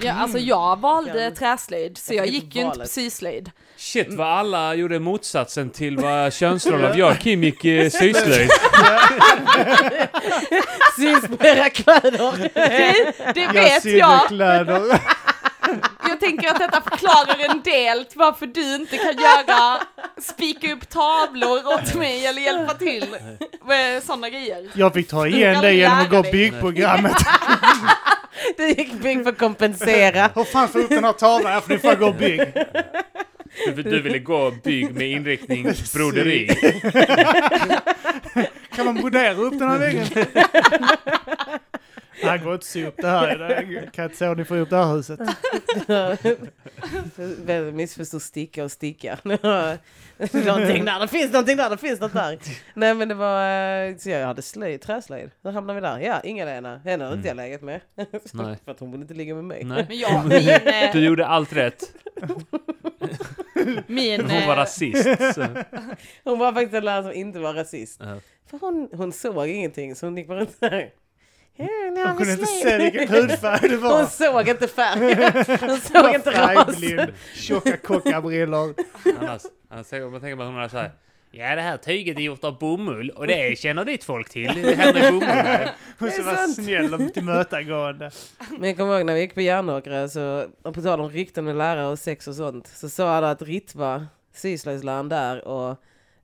Ja, alltså jag valde träslöjd, så jag gick ju inte på syslöjd. Shit vad alla gjorde motsatsen till vad könsrollen jag och Kim gick eh, syslöjd. Syns på era kläder. Det, det Jag vet jag. kläder. Jag tänker att detta förklarar en del till varför du inte kan göra, spika upp tavlor åt mig eller hjälpa till med sådana grejer. Jag fick ta Du igen det genom att gå byggprogrammet. Det gick bygg för att kompensera. Hur fan får jag upp den här tavlan? Ja, för ni får gå bygg. Du, du ville gå bygg med inriktning broderi. Kan man brodera upp den här väggen? Det här går inte att sy upp det här. Det kan inte se om ni får upp det här huset. Väldigt missförstod sticka och sticka. någonting där, det finns någonting där, det finns något där. Nej men det var, eh, så jag hade slöjd, träslöjd. Hur hamnade vi där? Ja, Inga-Lena. Henne har inte jag legat med. Nej. För att hon vill inte ligga med mig. Nej. Men jag, min, eh, Du gjorde allt rätt. min, Hon var eh, rasist. Så. Hon var faktiskt en lärare som inte var rasist. Ja. För hon, hon såg ingenting så hon gick bara runt där. Jag vi kunde inte se vilken hudfärg det var. Hon såg inte färg. Hon såg inte ras. Färgblind, tjocka kockabrillor. Annars, annars tänker man tänker man hon så här. Ja, det här tyget är gjort av bomull och det känner ditt folk till. Med bomull. här." Hon ska vara snäll och tillmötagående. Men jag kommer ihåg när vi gick på Järnåkra, så, och på tal om rykten med lärare och sex och sånt, så sa alla att Ritva, syslöjdsläraren där, och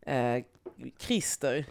eh, Christer,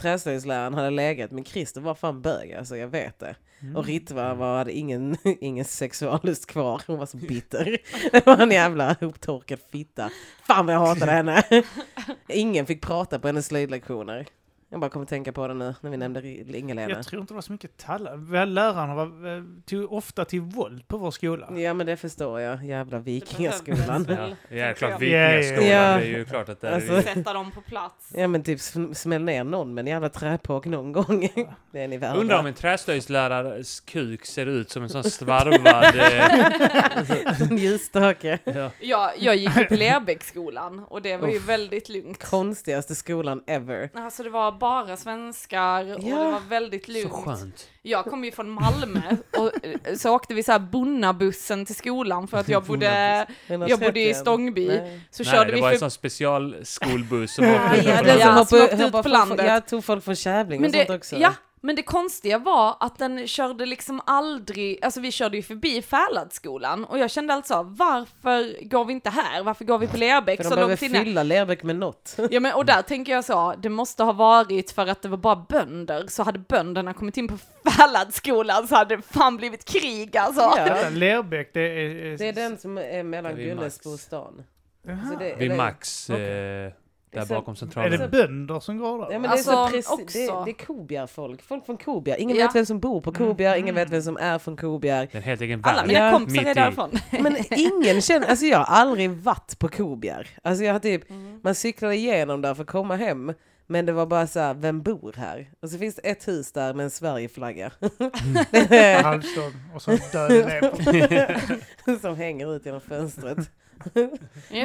träslöjdsläraren, hade legat, men Christer var fan bög, alltså jag vet det. Och Ritva var, hade ingen, ingen sexuallust kvar, hon var så bitter. Det var en jävla upptorkad fitta. Fan vad jag hatade henne. Ingen fick prata på hennes slöjdlektioner. Jag bara kommer tänka på det nu när vi nämnde Ri- Inga-Lena. Jag tror inte det var så mycket tallar. Lärarna var, eh, tog ofta till våld på vår skola. Ja men det förstår jag, jävla vikingaskolan. Ja, ja klart. Ja, Vikingaskolan, ja. det är ju klart att det är Alltså- sätta dem på plats. Ja men typ sm- smäll ner någon med en jävla träpåk någon gång. det är ni värda. Undrar om en träslöjdslärares kuk ser ut som en sån svarvad... Eh, en ljusstake. ja. Jag, jag gick på Lerbäcksskolan och det var ju väldigt lugnt. Konstigaste skolan ever. Alltså det var bara svenskar och Ja. det var väldigt Så lugnt. skönt. Jag kom ju från Malmö och eh, så åkte vi så här Bonnabussen till skolan för att jag bodde, jag bodde i 131. Stångby. Nej. Så Nej, körde det vi var en för... sån specialskolbuss som åkte ja, Ja, som ut på landet. Jag tog folk från Kävling Men och sånt det, också. ja, men det konstiga var att den körde liksom aldrig, alltså vi körde ju förbi Fäladsskolan och jag kände alltså varför går vi inte här? Varför går vi på Lerbäck För de så behöver fylla Lerbäck med något. Ja men och där tänker jag så, det måste ha varit för att det var bara bönder, så hade bönderna kommit in på Fäladsskolan så hade det fan blivit krig alltså. Ja. Lerbäck, det är... Det är den som är mellan är Gullesbo och stan. Jaha. Så det- Vid Max, eh, där så- bakom Är centralen. det bönder som går där? Ja, men Alltså, det, är så också- det, det är Kobjerg-folk. Folk från Kobjerg. Ingen Ja. vet vem som bor på Kobjerg, ingen vet vem som är från Kobjerg. Det är en helt egen Alla mina Ja. kompisar är därifrån. Men ingen känner, alltså jag har aldrig varit på Kobjerg. Alltså jag har typ, Mm. man cyklade igenom där för att komma hem. Men det var bara så här, vem bor här? Och så finns det ett hus där med en Sverigeflagga. Halvstång och så död elev. som hänger ut genom fönstret.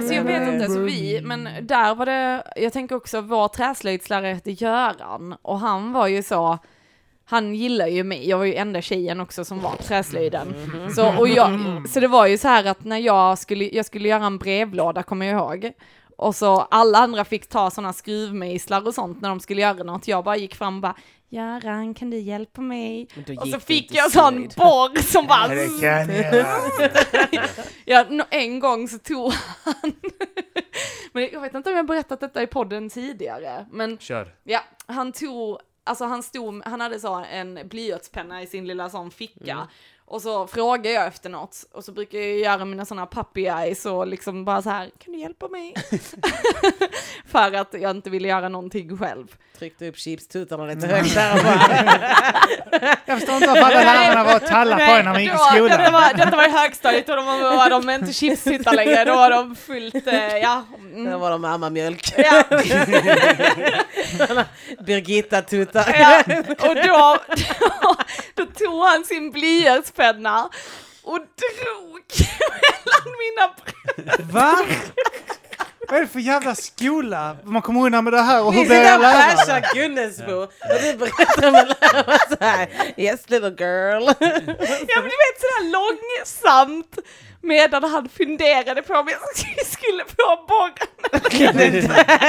Så jag vet inte, så vi, men där var det, jag tänker också vår träslöjdslärare hette Göran och han var ju så, han gillar ju mig, jag var ju enda tjejen också som var träslöjden. Så, och jag, så det var ju så här att när jag skulle, jag skulle göra en brevlåda kommer jag ihåg, och så alla andra fick ta sådana skruvmejslar och sånt när de skulle göra något, jag bara gick fram och bara Göran, kan du hjälpa mig? Och så fick jag sån slöjd. borr som bara... Det kan jag. Ja, nå- en gång så tog han... men jag vet inte om jag har berättat detta i podden tidigare, men Kör. ja, han tog, alltså han stod, han hade så en blyertspenna i sin lilla sån ficka. Och så frågar jag efter något och så brukar jag göra mina sådana puppy eyes och liksom bara så här, kan du hjälpa mig? För att jag inte vill göra någonting själv. Tryckte upp chipstutarna lite högt där och bara... Jag förstår inte varför alla lärarna var och tallade på en när man gick i då- Detta skolan. var, detta var högstadiet och då var, var de inte chipstuttar längre, då var de fullt, eh, ja. Mm. var de mammamjölk. Ja, Birgitta-tuttar. ja. Och då, då, då tog han sin blyertspenna och drog mellan mina bröst. Va? Vad är det för jävla skola? Man kommer undan med det här och hur blir är jag lärare? fräscha Gunnesbo och du berättar med läraren så här. Yes little girl. Ja men du vet sådär långsamt medan han funderade på om jag skulle få borren. Vad är det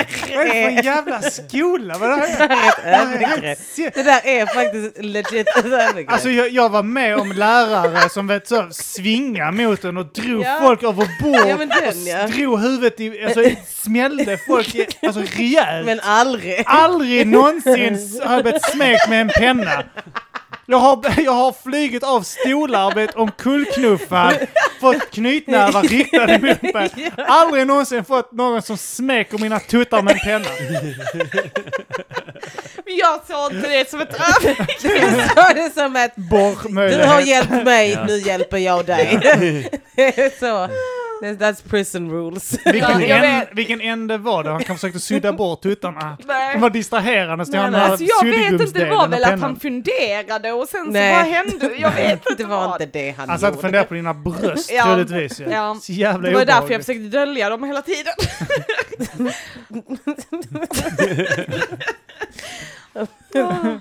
för en jävla skola? Vad är det Det där är faktiskt legit övergrepp. Alltså jag, jag var med om lärare som vet så svinga mot en och drog Ja. folk över bord. Ja, den, ja. och drog huvudet i, alltså smällde folk i, alltså rejält. Men aldrig. Aldrig någonsin har jag blivit smekt med en penna. Jag har, jag har flugit av stolar, blivit omkullknuffad, fått knytnävar riktade mot mig. Aldrig någonsin fått någon som smeker mina tuttar med en penna. Men jag såg inte det som ett övergrepp. Jag sa det som att du har hjälpt mig, nu hjälper jag dig. så. That's prison rules. Vilken, en, vilken ände var det? Han kan försökte sudda bort tuttarna. Nej. De var distraherande. Så Nej, han Alltså jag vet inte, det var och väl att han funderade och sen så Nej. bara hände Jag vet inte Det var vad. inte det han Han satt och gjorde. funderade på dina bröst Ja. troligtvis. Ja. Ja. Så jävla Det var därför jag försökte dölja dem hela tiden.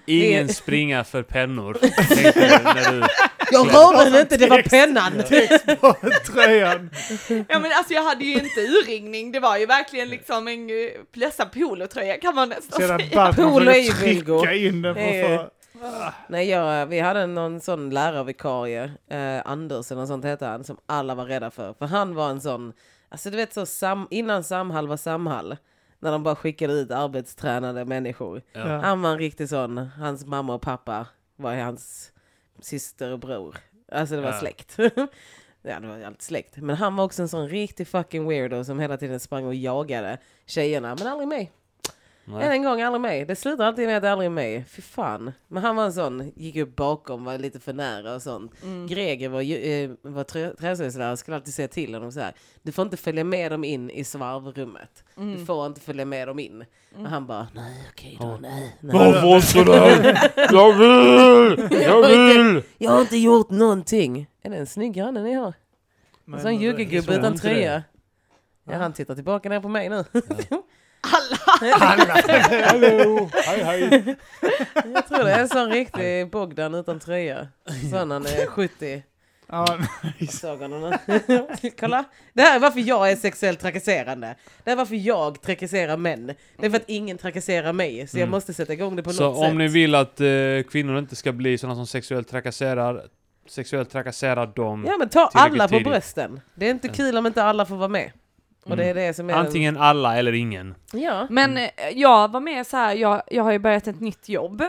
Ingen springa för pennor. när du... Jag rörde den inte, det var pennan. på tröjan. Ja men alltså jag hade ju inte urringning, det var ju verkligen liksom en uh, plösa polotröja kan man nästan jävla säga. Polo är ju att få... Nej, jag, vi hade någon sån lärarvikarie, eh, Anders eller något sånt hette han, som alla var rädda för. För han var en sån, alltså du vet så sam, innan Samhall var Samhall, när de bara skickade ut arbetstränade människor. Ja. Han var en riktig sån, hans mamma och pappa var hans syster och bror. Alltså det var Ja. släkt. ja, det var allt släkt. Men han var också en sån riktig fucking weirdo som hela tiden sprang och jagade tjejerna, men aldrig mig. Nej. En gång aldrig mig. Det slutar alltid med att det aldrig är mig. Fy fan. Men han var en sån, gick upp bakom, var lite för nära och sånt. Mm. Greger eh, var trä- träslöjdslärare, skulle alltid säga till honom så här. Du får inte följa med dem in i svarvrummet. Du Mm. får inte följa med dem in. Och han bara, nej okej då, Ja. nej. nej. Varför inte det? Jag vill! Jag vill! Jag har inte gjort någonting. Är det en snygg granne ni har? Men- En sån juggegubbe utan tröja. Ja, han tittar tillbaka ner på mig nu. Alla! Hallå! Hej hej! Jag tror det är en sån riktig Bogdan utan tröja. Sån han är 70. Ja, Ögonen. Kolla! Det här är varför jag är sexuellt trakasserande. Det här är varför jag trakasserar män. Det är för att ingen trakasserar mig, så jag Mm. måste sätta igång det på Så något sätt. om ni vill att eh, kvinnor inte ska bli sådana som sexuellt trakasserar, sexuellt trakasserar dem. Ja men ta alla på tidigt. brösten. Det är inte kul om inte alla får vara med. Och det är det som är Antingen alla eller ingen. Ja. Men eh, jag var med så här, jag, jag har ju börjat ett nytt jobb.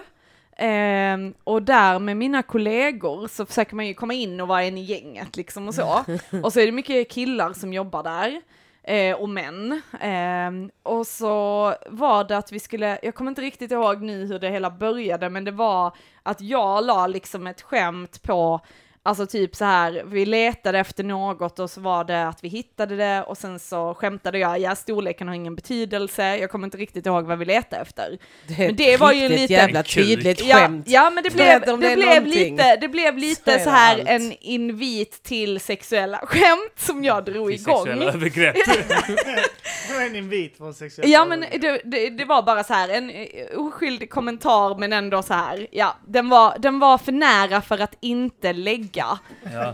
Ehm, och där med mina kollegor så försöker man ju komma in och vara en i gänget liksom och så. Och så är det mycket killar som jobbar där. Eh, och män. Ehm, och så var det att vi skulle, jag kommer inte riktigt ihåg nu hur det hela började, men det var att jag la liksom ett skämt på Alltså typ så här, vi letade efter något och så var det att vi hittade det och sen så skämtade jag, ja storleken har ingen betydelse, jag kommer inte riktigt ihåg vad vi letade efter. Det Men det var ju liten- jävla tydligt Ja, skämt. ja men det blev, det det blev lite, det blev lite så det här allt. en invit till sexuella skämt som jag drog Till sexuella igång. övergrepp. det var en invit från sexuellt Ja men det, det, det var bara så här en eh, oskyldig kommentar men ändå så här, ja, den var, den var för nära för att inte lägga. Ja. Ja,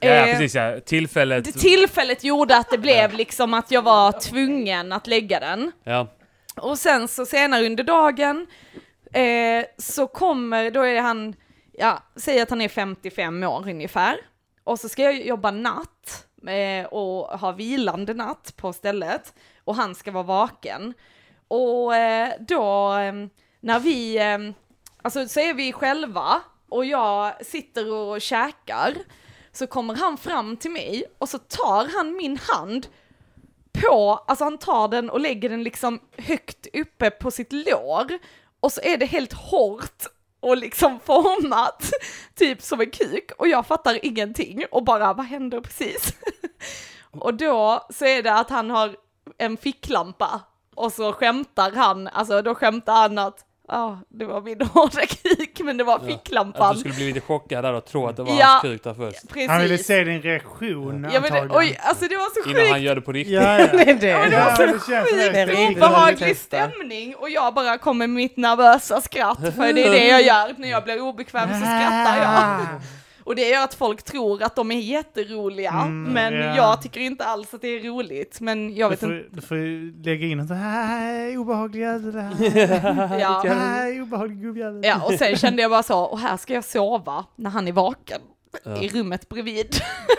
ja, Eh, precis ja. Tillfället. Det tillfället gjorde att det blev liksom att jag var tvungen att lägga den. Ja. Och sen så senare under dagen eh, så kommer, då är han, ja, säg att han är 55 år ungefär. Och så ska jag jobba natt eh, och ha vilande natt på stället. Och han ska vara vaken. Och eh, då, eh, när vi, eh, alltså så är vi själva och jag sitter och käkar, så kommer han fram till mig och så tar han min hand på, alltså han tar den och lägger den liksom högt uppe på sitt lår och så är det helt hårt och liksom format, typ som en kuk och jag fattar ingenting och bara vad händer precis? och då så är det att han har en ficklampa och så skämtar han, alltså då skämtar han att ja, det var min hårda kuk men det var Att ficklampan. du skulle bli lite chockad där och tro att det var Ja. hans kuk där först. Precis. Han ville se din reaktion ja, men oj, alltså det var så Innan han gör det på riktigt. Ja, ja. Det. Ja, det var så Ja, det sjukt obehaglig stämning och jag bara kommer med mitt nervösa skratt för det är det jag gör när jag blir obekväm så skrattar jag. Och det gör att folk tror att de är jätteroliga Mm, men ja. jag tycker inte alls att det är roligt men jag Du vet inte. får, du får lägga in ett här obehaglig jävel. Ja. Här obehaglig gubbjävel. Ja och sen kände jag bara så, och här ska jag sova när han är vaken. Ja. I rummet bredvid.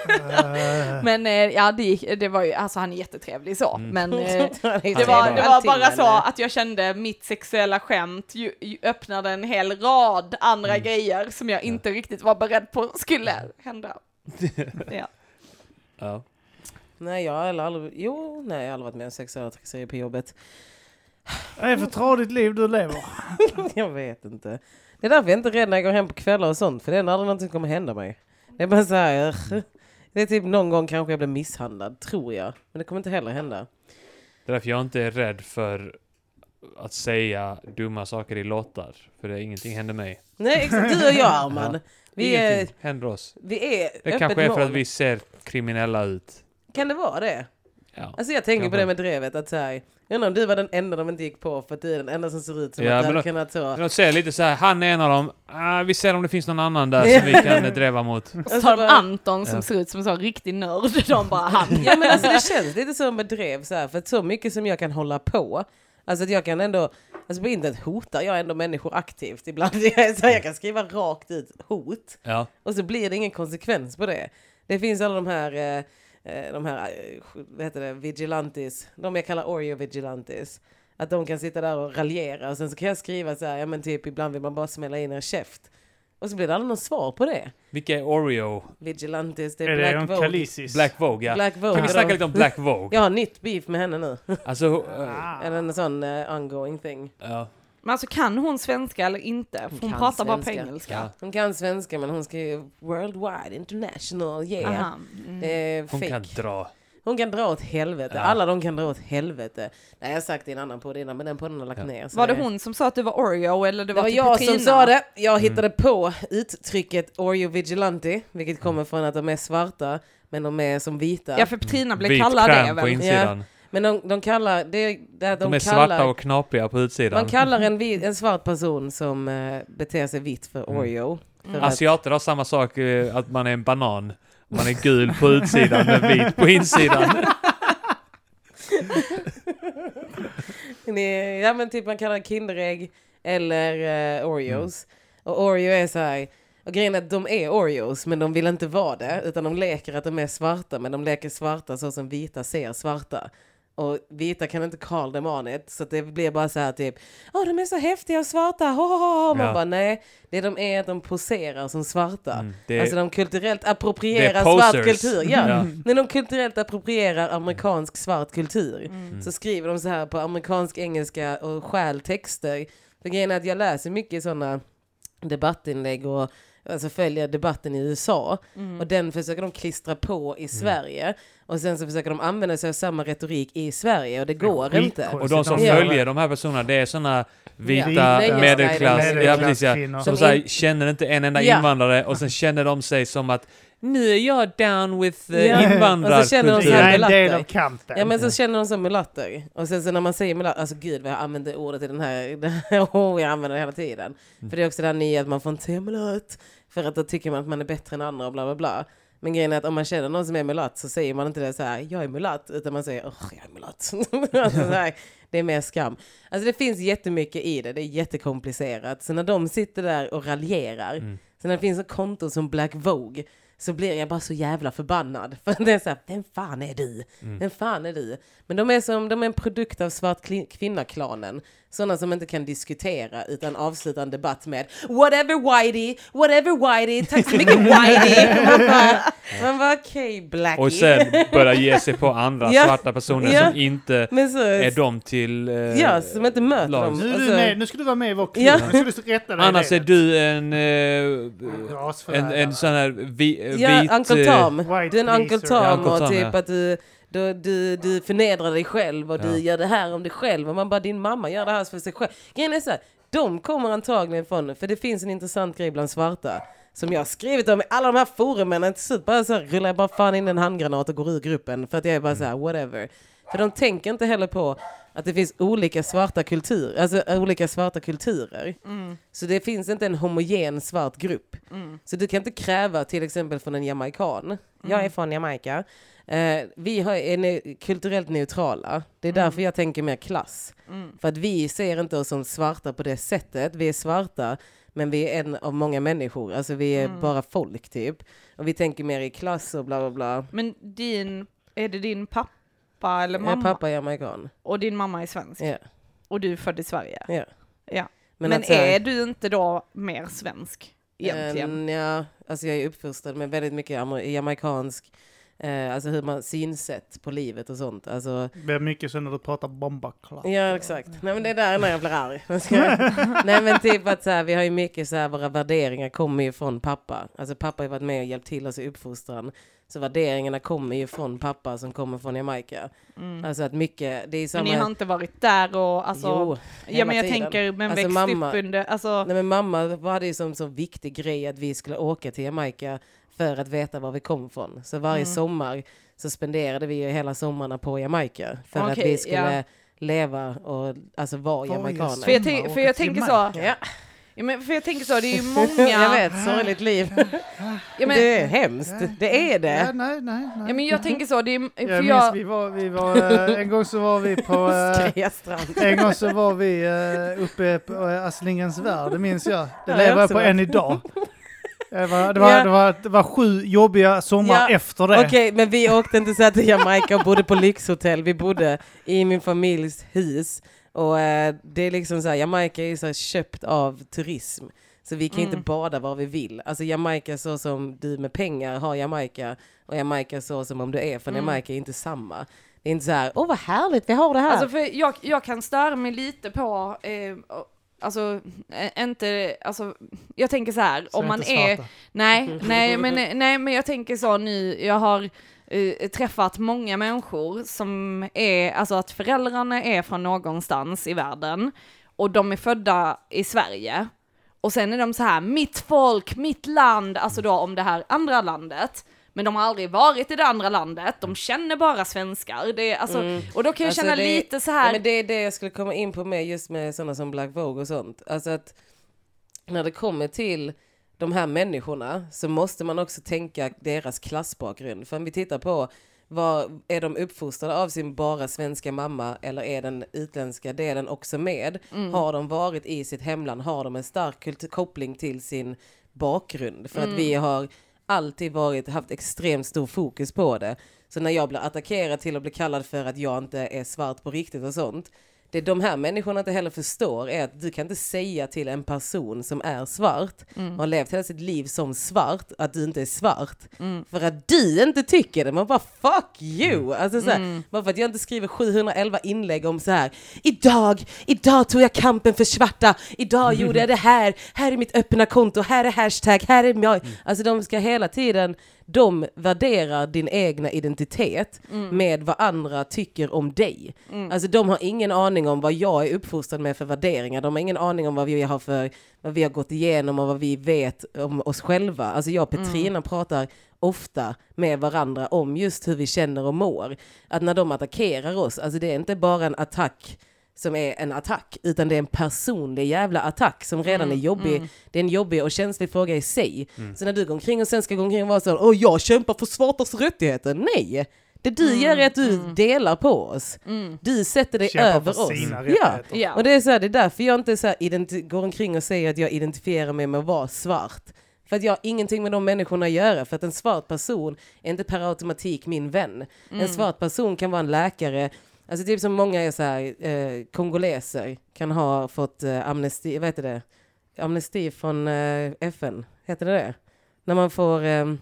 Men eh, ja, det, gick- det var ju, alltså han är jättetrevlig så, Mm. men eh, Det Det var, det var bara så att jag kände mitt sexuella skämt ju, ju öppnade en hel rad andra Mm. grejer som jag inte riktigt var beredd på skulle hända. Ja. Ja. Nej, jag har aldrig... Jo, nej, jag har aldrig varit med om sexuella trakasserier på jobbet. Vad är det för tradigt liv du lever? Jag vet inte. Det är därför jag inte är rädd när jag går hem på kvällar och sånt, för det är aldrig någonting som kommer hända mig. Det är bara så här... Det är typ någon gång kanske jag blir misshandlad, tror jag. Men det kommer inte heller hända. Det är därför jag inte är rädd för att säga dumma saker i låtar. För det, ingenting händer mig. Nej, exakt. Du och jag, Arman. Vi är, ingenting händer oss. vi är Det kanske är för att mål. vi ser kriminella ut. Kan det vara det? Ja. Alltså jag tänker på det med drevet, att säga, jag undrar om du var den enda de inte gick på för att du är den enda som ser ut som Ja, att du hade kunnat så... Men de säger lite så här, han är en av dem. Ah, vi ser om det finns någon annan där som vi kan dreva mot. Och så tar de Anton som Ja. ser ut som en sån riktig nörd, de bara han. Ja men alltså det känns lite som med drev så här, för att så mycket som jag kan hålla på, alltså att jag kan ändå, alltså på internet hotar jag ändå människor aktivt ibland. Så här, jag kan skriva rakt ut hot Ja. och så blir det ingen konsekvens på det. Det finns alla de här, eh, de här, eh, vad heter det, vigilantes, de jag kallar Oreo vigilantes. Att de kan sitta där och raljera och sen så kan jag skriva så här, ja men typ ibland vill man bara smälla in en käft. Och så blir det aldrig något svar på det. Vilka är Oreo? Vigilantes, det är, Är det Black en Vogue. Kalisis? Black Vogue, ja. Black Vogue. Kan vi är snacka lite om Black Vogue? Jag har nytt beef med henne nu. Alltså, eh, Eller en sån uh, ongoing thing. ja. Men alltså kan hon svenska eller inte? Hon hon pratar bara på svenska. engelska. Ja. Hon kan svenska men hon ska ju worldwide, international, yeah. Aha. Mm. Det är Hon fake. kan dra. Hon kan dra åt helvete. Ja. Alla de kan dra åt helvete. Nej, jag har sagt det i en annan podd innan men den podden har lagt Ja. ner. så Var det hon som sa att du var Oreo eller det Det var, var typ jag Petrina? som sa det. Jag hittade på uttrycket Oreo Vigilante, vilket kommer från att de är svarta, men de är som vita. Ja för Petrina blev Vit kallad det kräm på insidan. Men de, de kallar... Det, det, de De är kallar, svarta och knapriga på utsidan. Man kallar en, vi- en svart person som eh, beter sig vitt för Mm. Oreo. För att, Asiater har samma sak, eh, att man är en banan. Man är gul på utsidan men vit på insidan. Ni- ja men typ man kallar Kinderägg eller eh, Oreos. Och Oreo är så här. Och grejen är att de är Oreos men de vill inte vara det. Utan de leker att de är svarta men de leker svarta så som vita ser svarta. Och vita kan inte call them on it. Så det blir bara så här typ. Åh de är så häftiga och svarta. Ho, ho, ho. Man Ja. bara nej. Det de är att de poserar som svarta. Mm, det är, Alltså de kulturellt är approprierar svart kultur. Ja. Ja. När de kulturellt approprierar amerikansk svart kultur Mm. så skriver de så här på amerikansk engelska och stjäl texter. För grejen är att jag läser mycket sådana debattinlägg och alltså följer debatten i USA Mm. och den försöker de klistra på i Sverige och sen så försöker de använda sig av samma retorik i Sverige och det går skitkonstigt. inte. och de som Ja. följer de här personerna, det är såna vita Ja. medelklass, Medelklass- ja, precis, ja, som så känner inte en enda Ja. invandrare och sen känner de sig som att nu är jag down with uh, Ja. invandrarkultur. Och så känner de så Jag här är en del mulatter. av kampen. Ja men så känner de som mulatter. Och sen så när man säger mulatter, alltså gud vad jag använder ordet i den här, den här oh, jag använder det hela tiden. Mm. För det är också det här nya att man får inte säga mulatt. För att då tycker man att man är bättre än andra och bla bla bla. Men grejen är att om man känner någon som är mulatt så säger man inte det så här, jag är mulatt, utan man säger, åh jag är mulatt. alltså, så här, det är mer skam. Alltså det finns jättemycket i det, det är jättekomplicerat. Så när de sitter där och raljerar, Mm. så när det finns ett konto som Black Vogue, så blir jag bara så jävla förbannad. För det är så här, vem fan är du? Vem fan är du? Men de är som, de är en produkt av svart kvinna-klanen. Sådana som inte kan diskutera utan avsluta en debatt med Whatever Whitey, whatever Whitey, tack så mycket Whitey. Man bara, man bara okej Blackie. Och sen börja ge sig på andra Ja. svarta personer Ja. som inte så, är de till... eh, ja, som inte möter lag. dem. Nu, Alltså, du med, nu ska du vara med i vår klubb. Ja. Nu ska du rätta dig Annars är du en, eh, en, en sån här vi, Ja, vit... Uncle eh, Tom. Du är en Uncle. Tom och typ att du, du, du, du förnedrar dig själv och du Ja. gör det här om dig själv och man bara din mamma gör det här för sig själv. Grejen är så här, de kommer antagligen från, för det finns en intressant grej bland svarta som jag har skrivit om i alla de här forumen, till slut bara så här, rullar jag bara fan in en handgranat och går ur gruppen för att jag är bara så här, whatever. För de tänker inte heller på att det finns olika svarta kulturer, alltså olika svarta kulturer. Så det finns inte en homogen svart grupp. Så du kan inte kräva till exempel från en jamaican. Jag är från Jamaica. Eh, vi har, är ne- kulturellt neutrala. Det är därför jag tänker mer klass. För att vi ser inte oss som svarta på det sättet. Vi är svarta, men vi är en av många människor. Alltså vi är bara folk typ. Och vi tänker mer i klass och bla bla bla. Men din, är det din pappa eller mamma? Mamma. Pappa är jamaican. Och din mamma är svensk? Ja. Och du är född i Sverige? ja. Ja. Men, att så här- är du inte då mer svensk egentligen? Eh, ja, alltså jag är uppfostrad med väldigt mycket amer- jamaicansk, eh, alltså hur man synsätt på livet och sånt. Alltså, Det blir mycket så när du pratar bombaklapp. ja exakt. Nej men det är där när jag blir arg. Nej men typ att så här, vi har ju mycket så här, våra värderingar kommer ju från pappa. Alltså pappa har varit med och hjälpt till oss i uppfostran. Så värderingarna kommer ju från pappa som kommer från Jamaica. Alltså att mycket, det är Men samma... ni har inte varit där och alltså... jo, ja men jag tiden. tänker, men Alltså, växt mamma- upp under, alltså... Nej men mamma var det ju som så viktig grej att vi skulle åka till Jamaica för att veta var vi kom ifrån. Så varje Mm. sommar så spenderade vi ju hela sommarna på Jamaica för att Okej, vi skulle ja. leva och alltså vara Varje jamaikaner. För jag, tänk, för jag tänker så. Ja, ja, men för jag tänker så, det är ju många... jag vet, sorgligt liv. Ja, men, det är hemskt, det är Ja, det. nej, nej, nej. ja, men jag tänker så, det är... jag För minns jag, vi var, vi var eh, en gång så var vi på, eh, en gång så var vi eh, uppe på Astlingens värld, det minns jag. Det Ja, lever jag på än idag. Det var, det, var, Ja. det, var, det var sju jobbiga sommar Ja, efter det. Okej, men vi åkte inte så här till Jamaica och bodde på lyxhotell. Vi bodde i min familjs hus. Och eh, det är liksom så här, Jamaica är så här köpt av turism. Så vi kan Mm. inte bada var vi vill. Alltså Jamaica så som du med pengar har Jamaica och Jamaica så som om du är från Mm. Jamaica är inte samma. Det är inte så här, åh vad härligt vi har det här. Alltså för jag, jag kan störa mig lite på, eh, alltså, inte, alltså, jag tänker så här, Så om man är, Mm. svarta. nej, nej men, nej men jag tänker så nu, jag har eh, träffat många människor som är, alltså att föräldrarna är från någonstans i världen och de är födda i Sverige. Och sen är de så här, mitt folk, mitt land, alltså då om det här andra landet. Men de har aldrig varit i det andra landet, de känner bara svenskar. Det är, alltså, Och då kan jag Alltså, känna det- lite så här, Ja, men det är det jag skulle komma in på med just med sådana som Black Vogue och sånt. Alltså att när det kommer till de här människorna så måste man också tänka deras klassbakgrund. För om vi tittar på vad, är de uppfostrade av sin bara svenska mamma eller är den utländska delen också med? Har de varit i sitt hemland? Har de en stark koppling till sin bakgrund? För att vi har alltid varit, haft extremt stor fokus på det. Så när jag blir attackerad till att bli kallad för att jag inte är svart på riktigt och sånt. Det de här människorna inte heller förstår är att du kan inte säga till en person som är svart och har levt hela sitt liv som svart att du inte är svart. För att du inte tycker det. Man bara fuck you! Alltså, så här, Bara för att jag inte skriver 711 inlägg om så här. Idag, idag tog jag kampen för svarta. Idag gjorde jag det här. Här är mitt öppna konto. Här är hashtag. Här är jag. Alltså de ska hela tiden de värderar din egna identitet med vad andra tycker om dig. Alltså de har ingen aning om vad jag är uppfostrad med för värderingar. De har ingen aning om vad vi har för vad vi har gått igenom och vad vi vet om oss själva. Alltså jag och Petrina pratar ofta med varandra om just hur vi känner och mår. Att när de attackerar oss, alltså det är inte bara en attack som är en attack, utan det är en personlig jävla attack som redan är jobbig. Det är en jobbig och känslig fråga i sig. Så när du går omkring och sen ska gå omkring och vara så åh jag kämpar för svartas rättigheter. Nej! Det du gör är att du delar på oss. Du sätter dig Kämpar över oss. Ja. ja. Och det är, så här, det är därför jag inte så här går omkring och säger att jag identifierar mig med att vara svart. För att jag har ingenting med de människorna att göra. För att en svart person är inte per automatik min vän. En svart person kan vara en läkare. Alltså typ som många är så här, eh, kongoleser kan ha fått eh, amnesti, vad heter det? Amnesti från eh, FN, heter det det? När man får eh,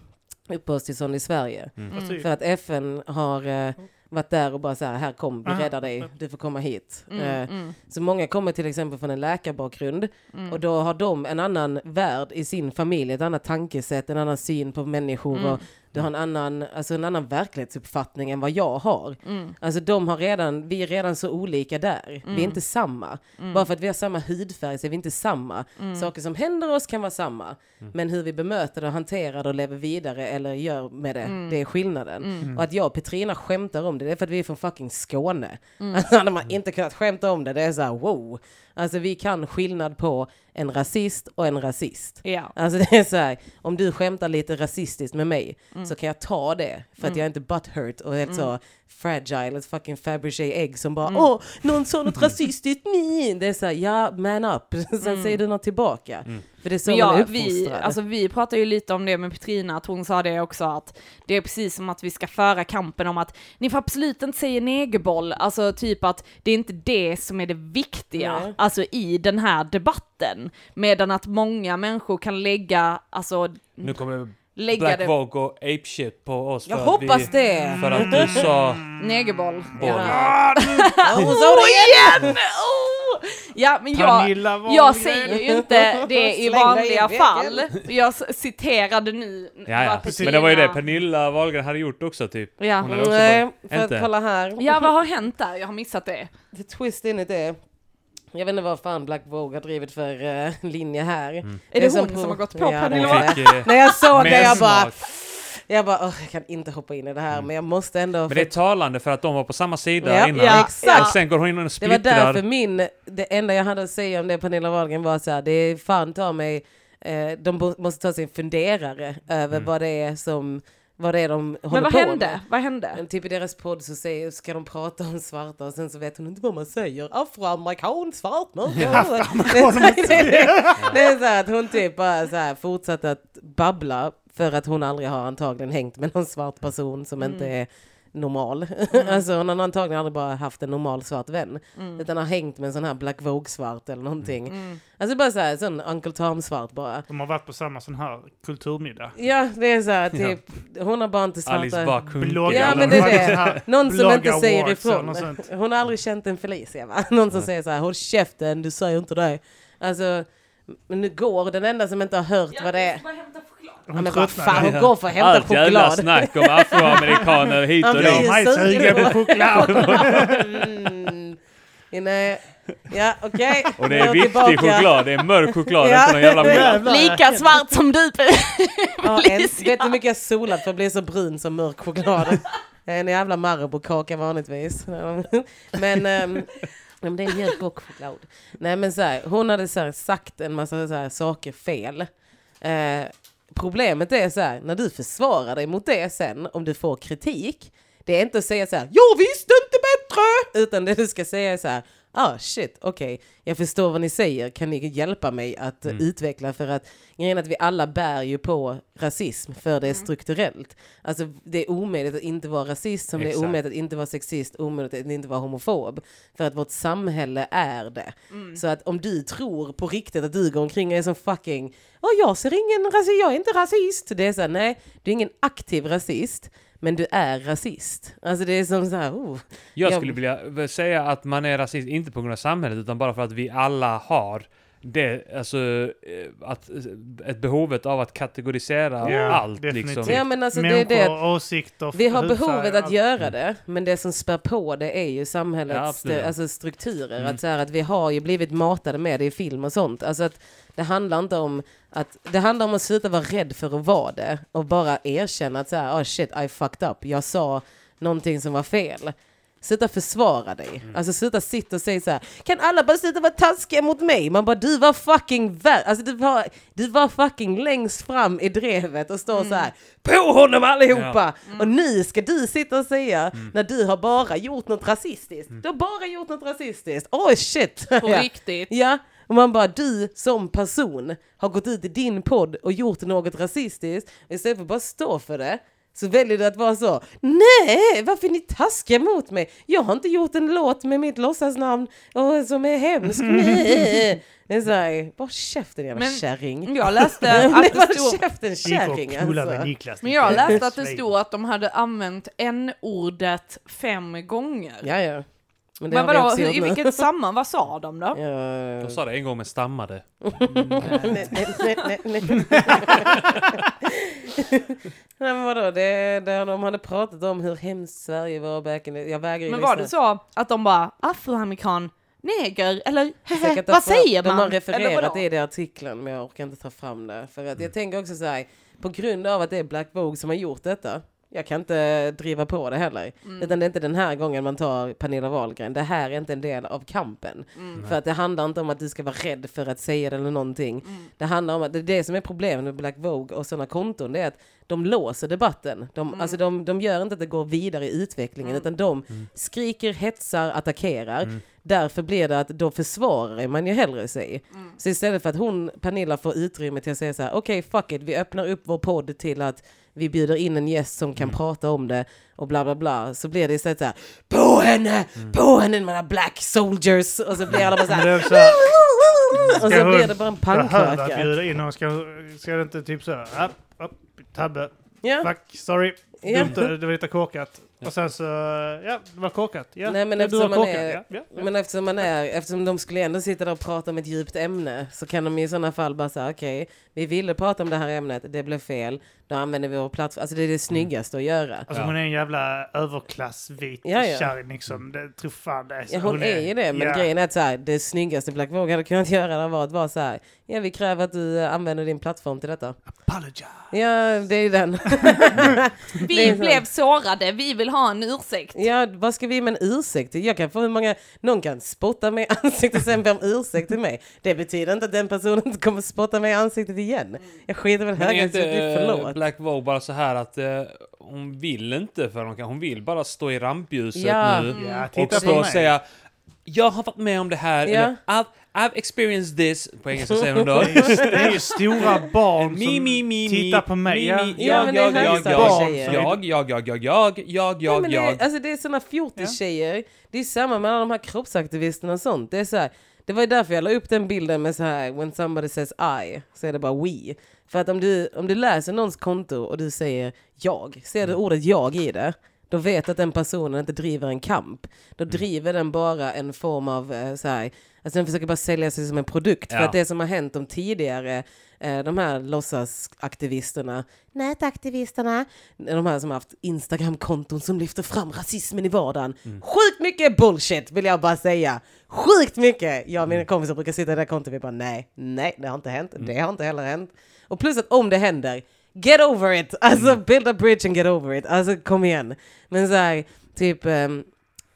uppehållstillstånd i Sverige. Precis. För att FN har eh, varit där och bara så här, här kom, vi Aha. räddar dig, du får komma hit. Mm, Eh, Så många kommer till exempel från en läkarbakgrund och då har de en annan värld i sin familj, ett annat tankesätt, en annan syn på människor Mm. och du har en annan, alltså en annan verklighetsuppfattning än vad jag har. Mm. Alltså de har redan, vi är redan så olika där. Vi är inte samma. Mm. Bara för att vi har samma hudfärg så är vi inte samma. Saker som händer oss kan vara samma. Men hur vi bemöter det och hanterar det och lever vidare eller gör med det, Mm. det är skillnaden. Och att jag och Petrina skämtar om det, det är för att vi är från fucking Skåne. Alltså hade man inte kunnat skämta om det, det är så här wow. Alltså vi kan skillnad på en rasist och en rasist. Ja. Alltså det är så här, om du skämtar lite rasistiskt med mig Mm. så kan jag ta det för att jag är inte butthurt och helt så fragile, ett fucking Fabergé ägg som bara Mm. åh, någon sa något rasistiskt, nej. Det är så här, ja, man up. Sen säger du något tillbaka. För det är så. Men man är ja, vi, alltså vi pratade ju lite om det med Petrina, att hon sa det också att det är precis som att vi ska föra kampen om att ni får absolut inte säga negerboll, alltså typ att det är inte det som är det viktiga, Nej. alltså i den här debatten, medan att många människor kan lägga, alltså Nu kommer lägga Black det, Vogue och Ape shit på oss. jag för att hoppas vi, det. För att du sa negerboll. boll. Ja, hon sa det igen! Ja, men jag, jag säger ju inte det i vanliga fall. Jag citerade nu Ja, ja. vad Men det var ju det Pernilla Wahlgren hade gjort också typ. Ja. Hon hade också Nej, för att kolla här. Ja, vad har hänt där? Jag har missat det. The twist in it är, jag vet inte vad fan Black Vogue har drivit för eh, linje här. Är det som hon som har gått på ja, Pernilla det det. fick eh, När jag såg det jag bara. Jag bara "Åh, jag kan inte hoppa in i det här men jag måste ändå. Men det är talande för att de var på samma sida Ja, innan. ja, exakt. Och sen går hon in och Det var splittrar. därför min, det enda jag hade att säga om det Pernilla Wahlgren var så här, det är fan ta mig, eh, de måste ta sig en funderare över vad det är som, vad det är de håller Men vad på hände? med. Vad hände? Men typ i deras podd så säger, ska de prata om svarta och sen så vet hon inte vad man säger. Afroamerikan, svart, mörk. det, är- det är så här att hon typ bara så här fortsatte att babbla för att hon aldrig har antagligen hängt med någon svart person som inte är normal. alltså hon har antagligen aldrig bara haft en normal svart vän. Utan har hängt med en sån här Black Vogue-svart eller någonting. Alltså bara så här, sån Uncle Tom-svart bara. De har varit på samma sån här kulturmiddag. Ja, det är så här typ, hon har bara inte svarta... Alice. Bloggar. Ja, men det är det. Någon som inte säger ifrån. Hon har aldrig känt en Felicia va? Någon som säger så här, håll käften, du säger inte det. Alltså, men nu går den enda som inte har hört vad det är. Ja, Hon men vad fan, hon går för att hämta Allt jävla choklad. snack om afroamerikaner hit och dit. blir- Jag är sugen på choklad. Mm. Nej. Ja, okej. Och det är viktig tillbaka. choklad, det är mörk choklad, Ja. inte någon jävla mjölk. Lika svart som du! Ja, en, vet du hur mycket jag solat för att bli så brun som mörk choklad? En jävla Marabou-kaka vanligtvis. Men, nej, men det är helt god choklad. Nej men så här, hon hade så här, sagt en massa så här, saker fel. Eh, problemet är så här, när du försvarar dig mot det sen, om du får kritik, det är inte att säga så här, jag visste inte bättre! Utan det du ska säga är så här, ah shit, okej, jag förstår vad ni säger, kan ni hjälpa mig att eh, utveckla? För att grejen att vi alla bär ju på rasism, för det är strukturellt. Alltså det är omöjligt att inte vara rasist, som det är Exakt. omöjligt att inte vara sexist, omöjligt att inte vara homofob. För att vårt samhälle är det. Så att om du tror på riktigt att du går omkring och är som fucking, åh jag ser ingen rasist, jag är inte rasist. Det är så här, nej, du är ingen aktiv rasist. Men du är rasist. Alltså det är som så här, oh. Jag Jag- skulle vilja säga att man är rasist, inte på grund av samhället, utan bara för att vi alla har det, alltså, eh, att, ett behovet av att kategorisera Ja, allt definitivt. liksom. Ja men alltså det är Människor, det. åsikter, Vi har behovet att allt. göra det, men det som spär på det är ju Ja, samhällets st- alltså strukturer. Mm. Att, så här, att vi har ju blivit matade med det i film och sånt. Alltså att det handlar inte om att, det handlar om att sluta vara rädd för att vara det och bara erkänna att så här, oh shit I fucked up, jag sa någonting som var fel. Sluta försvara dig. Mm. Alltså sluta sitta och säga så här. Kan alla bara sluta vara taskiga mot mig? Man bara du var fucking värd. Alltså du var, du var fucking längst fram i drevet och står så här. På honom allihopa! Och nu ska du sitta och säga när du har bara gjort något rasistiskt. Du har bara gjort något rasistiskt. Oj shit! På Ja. riktigt. Ja, Och man bara, du som person har gått ut i din podd och gjort något rasistiskt. Istället för att bara stå för det så väljer du att vara så, nej, varför är ni taskiga mot mig? Jag har inte gjort en låt med mitt låtsasnamn och, som är hemsk. Nej. Det är såhär, bara käften jävla kärring. Jag läste Nej, att det stod... käften kärring alltså. Men jag läste att det stod att de hade använt n-ordet fem gånger. Ja, ja. Men det Men har vadå, hur, i vilket samman, vad sa de då? De sa det en gång men stammade. nej, nej, men vadå, det, det, de hade pratat om hur hemskt Sverige var back in the, Jag vägrar ju Men var det så att de bara afroamerikan, neger eller Säkert vad säger De man? har Eller refererat i det i artikeln men jag orkar inte ta fram det. För Mm. att jag tänker också så här, på grund av att det är Black Vogue som har gjort detta, jag kan inte driva på det heller. Mm. Utan det är inte den här gången man tar Pernilla Wahlgren. Det här är inte en del av kampen. Mm. För att det handlar inte om att du ska vara rädd för att säga det eller någonting. Mm. Det handlar om att det är det som är problemet med Black Vogue och sådana konton. Det är att de låser debatten. De, Mm. alltså de, de gör inte att det går vidare i utvecklingen utan de skriker, hetsar, attackerar. Därför blir det att då försvarar man ju hellre sig. Mm. Så istället för att hon, Pernilla, får utrymme till att säga så här: okej fuck it, vi öppnar upp vår podd till att vi bjuder in en gäst som kan prata om det och bla bla bla. Så blir det istället så här: på henne, på henne mina black soldiers! Och så blir alla bara så här, och så blir det bara en pannkaka. bjuda in någon. Ska, ska det inte typ så här, upp, upp, tabbe, Ja. fuck, sorry, Ja. dumt, det var lite korkat. Och sen så, ja, det var korkat. Ja, Nej, men ja, eftersom man korkat. är- Ja. Men eftersom, man är, eftersom de skulle ändå sitta där och prata om ett djupt ämne så kan de i sådana fall bara säga okej, vi ville prata om det här ämnet, det blev fel, då använder vi vår plattform. Alltså det är det snyggaste att göra. Alltså hon är en jävla överklassvit Ja, ja. kärring liksom. Det tror fan det är. Ja, hon är ju det, men ja. grejen är att så här, det snyggaste Black Vogue hade kunnat göra var att vara så här, ja vi kräver att du eh, använder din plattform till detta. Apologize. Ja, det är ju den. Vi blev sårade, vi vill ha en ursäkt. Ja, vad ska vi med en ursäkt? Jag kan få hur många, någon kan spotta mig i ansiktet och sen be om ursäkt till mig. Det betyder inte att den personen inte kommer spotta mig i ansiktet igen. Jag skiter väl är eh, förlåt. Black Vogue bara så här att eh, hon vill inte för hon, kan, hon vill bara stå i rampljuset Ja. nu Ja, och titta stå på och säga jag har varit med om det här, Ja. eller I've, I've experienced this, på engelska säger hon då. Det är ju- det är ju stora barn Mi, som mi, mi, tittar på mig. mi, Ja. mi, Ja, Jag, men det är jag, jag, jag, jag, jag, jag, jag, jag, jag, Ja, jag, men jag. det, alltså det är såna fjortistjejer, det är samma med alla de här kroppsaktivisterna och sånt. Det är så här, det var ju därför jag la upp den bilden med så här when somebody says I, så är det bara we. För att om du, om du läser någons konto och du säger jag, ser du ordet jag i det, då vet att den personen inte driver en kamp. Då driver den bara en form av eh, så här, alltså den försöker bara sälja sig som en produkt. För Ja. att det som har hänt de tidigare, eh, de här låtsasaktivisterna, nätaktivisterna, de här som har haft Instagram-konton som lyfter fram rasismen i vardagen. Sjukt mycket bullshit vill jag bara säga. Sjukt mycket! Jag och mina kompisar brukar sitta i det där kontot och vi bara nej, nej det har inte hänt, det har inte heller hänt. Och plus att om det händer, get over it! Alltså build a bridge and get over it. Alltså kom igen. Men så här, typ ehm,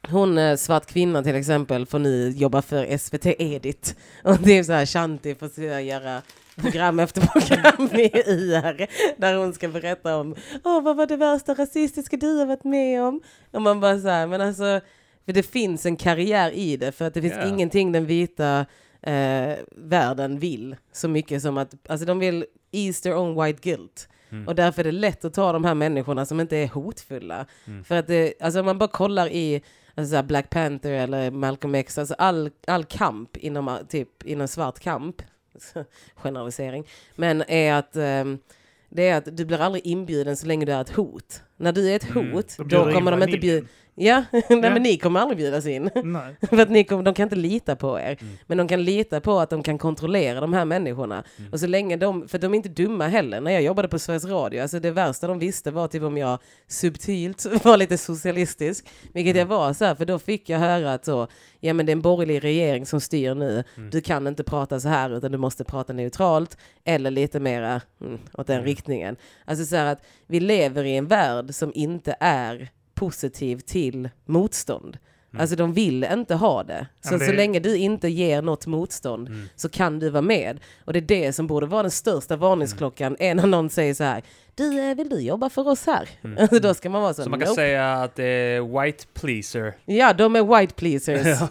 hon eh, svart kvinna till exempel får nu jobba för SVT Edit. Och det är så här Shanti får göra program efter program i IR där hon ska berätta om Åh, vad var det värsta rasistiska du har varit med om? Och man bara så här, men alltså för det finns en karriär i det för att det finns Ja. ingenting den vita eh, världen vill så mycket som att, alltså de vill ease their own white guilt. Mm. Och därför är det lätt att ta de här människorna som inte är hotfulla. Mm. För att det, alltså om man bara kollar i alltså Black Panther eller Malcolm X, alltså all, all kamp inom, uh, typ, inom svart kamp, generalisering, men är att ehm, det är att du blir aldrig inbjuden så länge du är ett hot. När du är ett Mm. hot, bjuder då kommer de inte bjuda... Ja, nej Ja. men ni kommer aldrig bjudas in. Nej. För att ni kommer, de kan inte lita på er. Mm. Men de kan lita på att de kan kontrollera de här människorna. Mm. Och så länge de, för de är inte dumma heller. När jag jobbade på Sveriges Radio, alltså det värsta de visste var typ om jag subtilt var lite socialistisk. Vilket jag var så här, för då fick jag höra att så, ja men det är en borgerlig regering som styr nu. Mm. Du kan inte prata så här utan du måste prata neutralt. Eller lite mera mm, åt den Mm. riktningen. Alltså så här att vi lever i en värld som inte är positiv till motstånd. Mm. Alltså de vill inte ha det. Så, det- så länge du inte ger något motstånd Mm. så kan du vara med. Och det är det som borde vara den största varningsklockan, är när någon säger så här, du, eh, vill du jobba för oss här? Mm. Alltså, då ska man vara så, Så man kan nope. säga att det är white pleaser. Ja, de är white pleasers.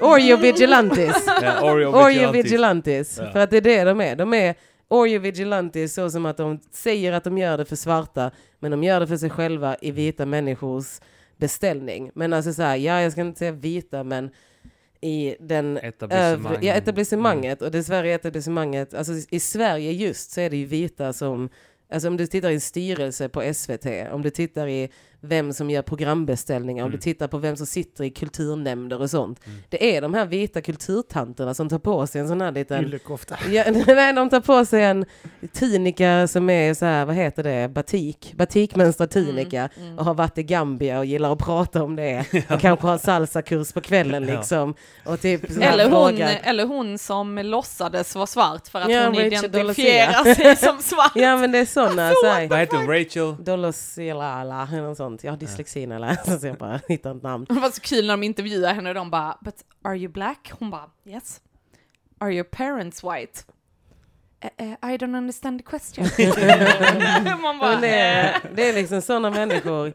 Oreo vigilantes. Ja, Oreo Oreo vigilantes. vigilantes. Ja. För att det är det de är. De är Oreo vigilantes så som att de säger att de gör det för svarta, men de gör det för sig själva i vita människors beställning. Men alltså så här, ja jag ska inte säga vita, men i den Etablissemang. övre, ja, etablissemanget, och dessvärre är etablissemanget, alltså i Sverige just så är det ju vita som, alltså om du tittar i en styrelse på SVT, om du tittar i vem som gör programbeställningar, om Mm. du tittar på vem som sitter i kulturnämnder och sånt. Mm. Det är de här vita kulturtanterna som tar på sig en sån här liten Yllekofta. Ja, nej, de tar på sig en tunika som är så här, vad heter det, batik, batikmönstrad tunika Mm. och har varit i Gambia och gillar att prata om det och kanske har salsakurs på kvällen Ja. liksom. Och typ Eller hon, frågar- eller hon som låtsades vara svart för att Ja, hon Rachel identifierar sig som svart. Ja men det är sådana, Vad heter hon? Rachel? Dolosilala eller något sånt. Jag har dyslexi när jag läser så jag bara hittar ett namn. Det var så kul när de intervjuade henne och de bara But are you black? Hon bara Yes. Are your parents white? "Eh, eh, I don't understand the question. Man bara, det, är, det är liksom sådana människor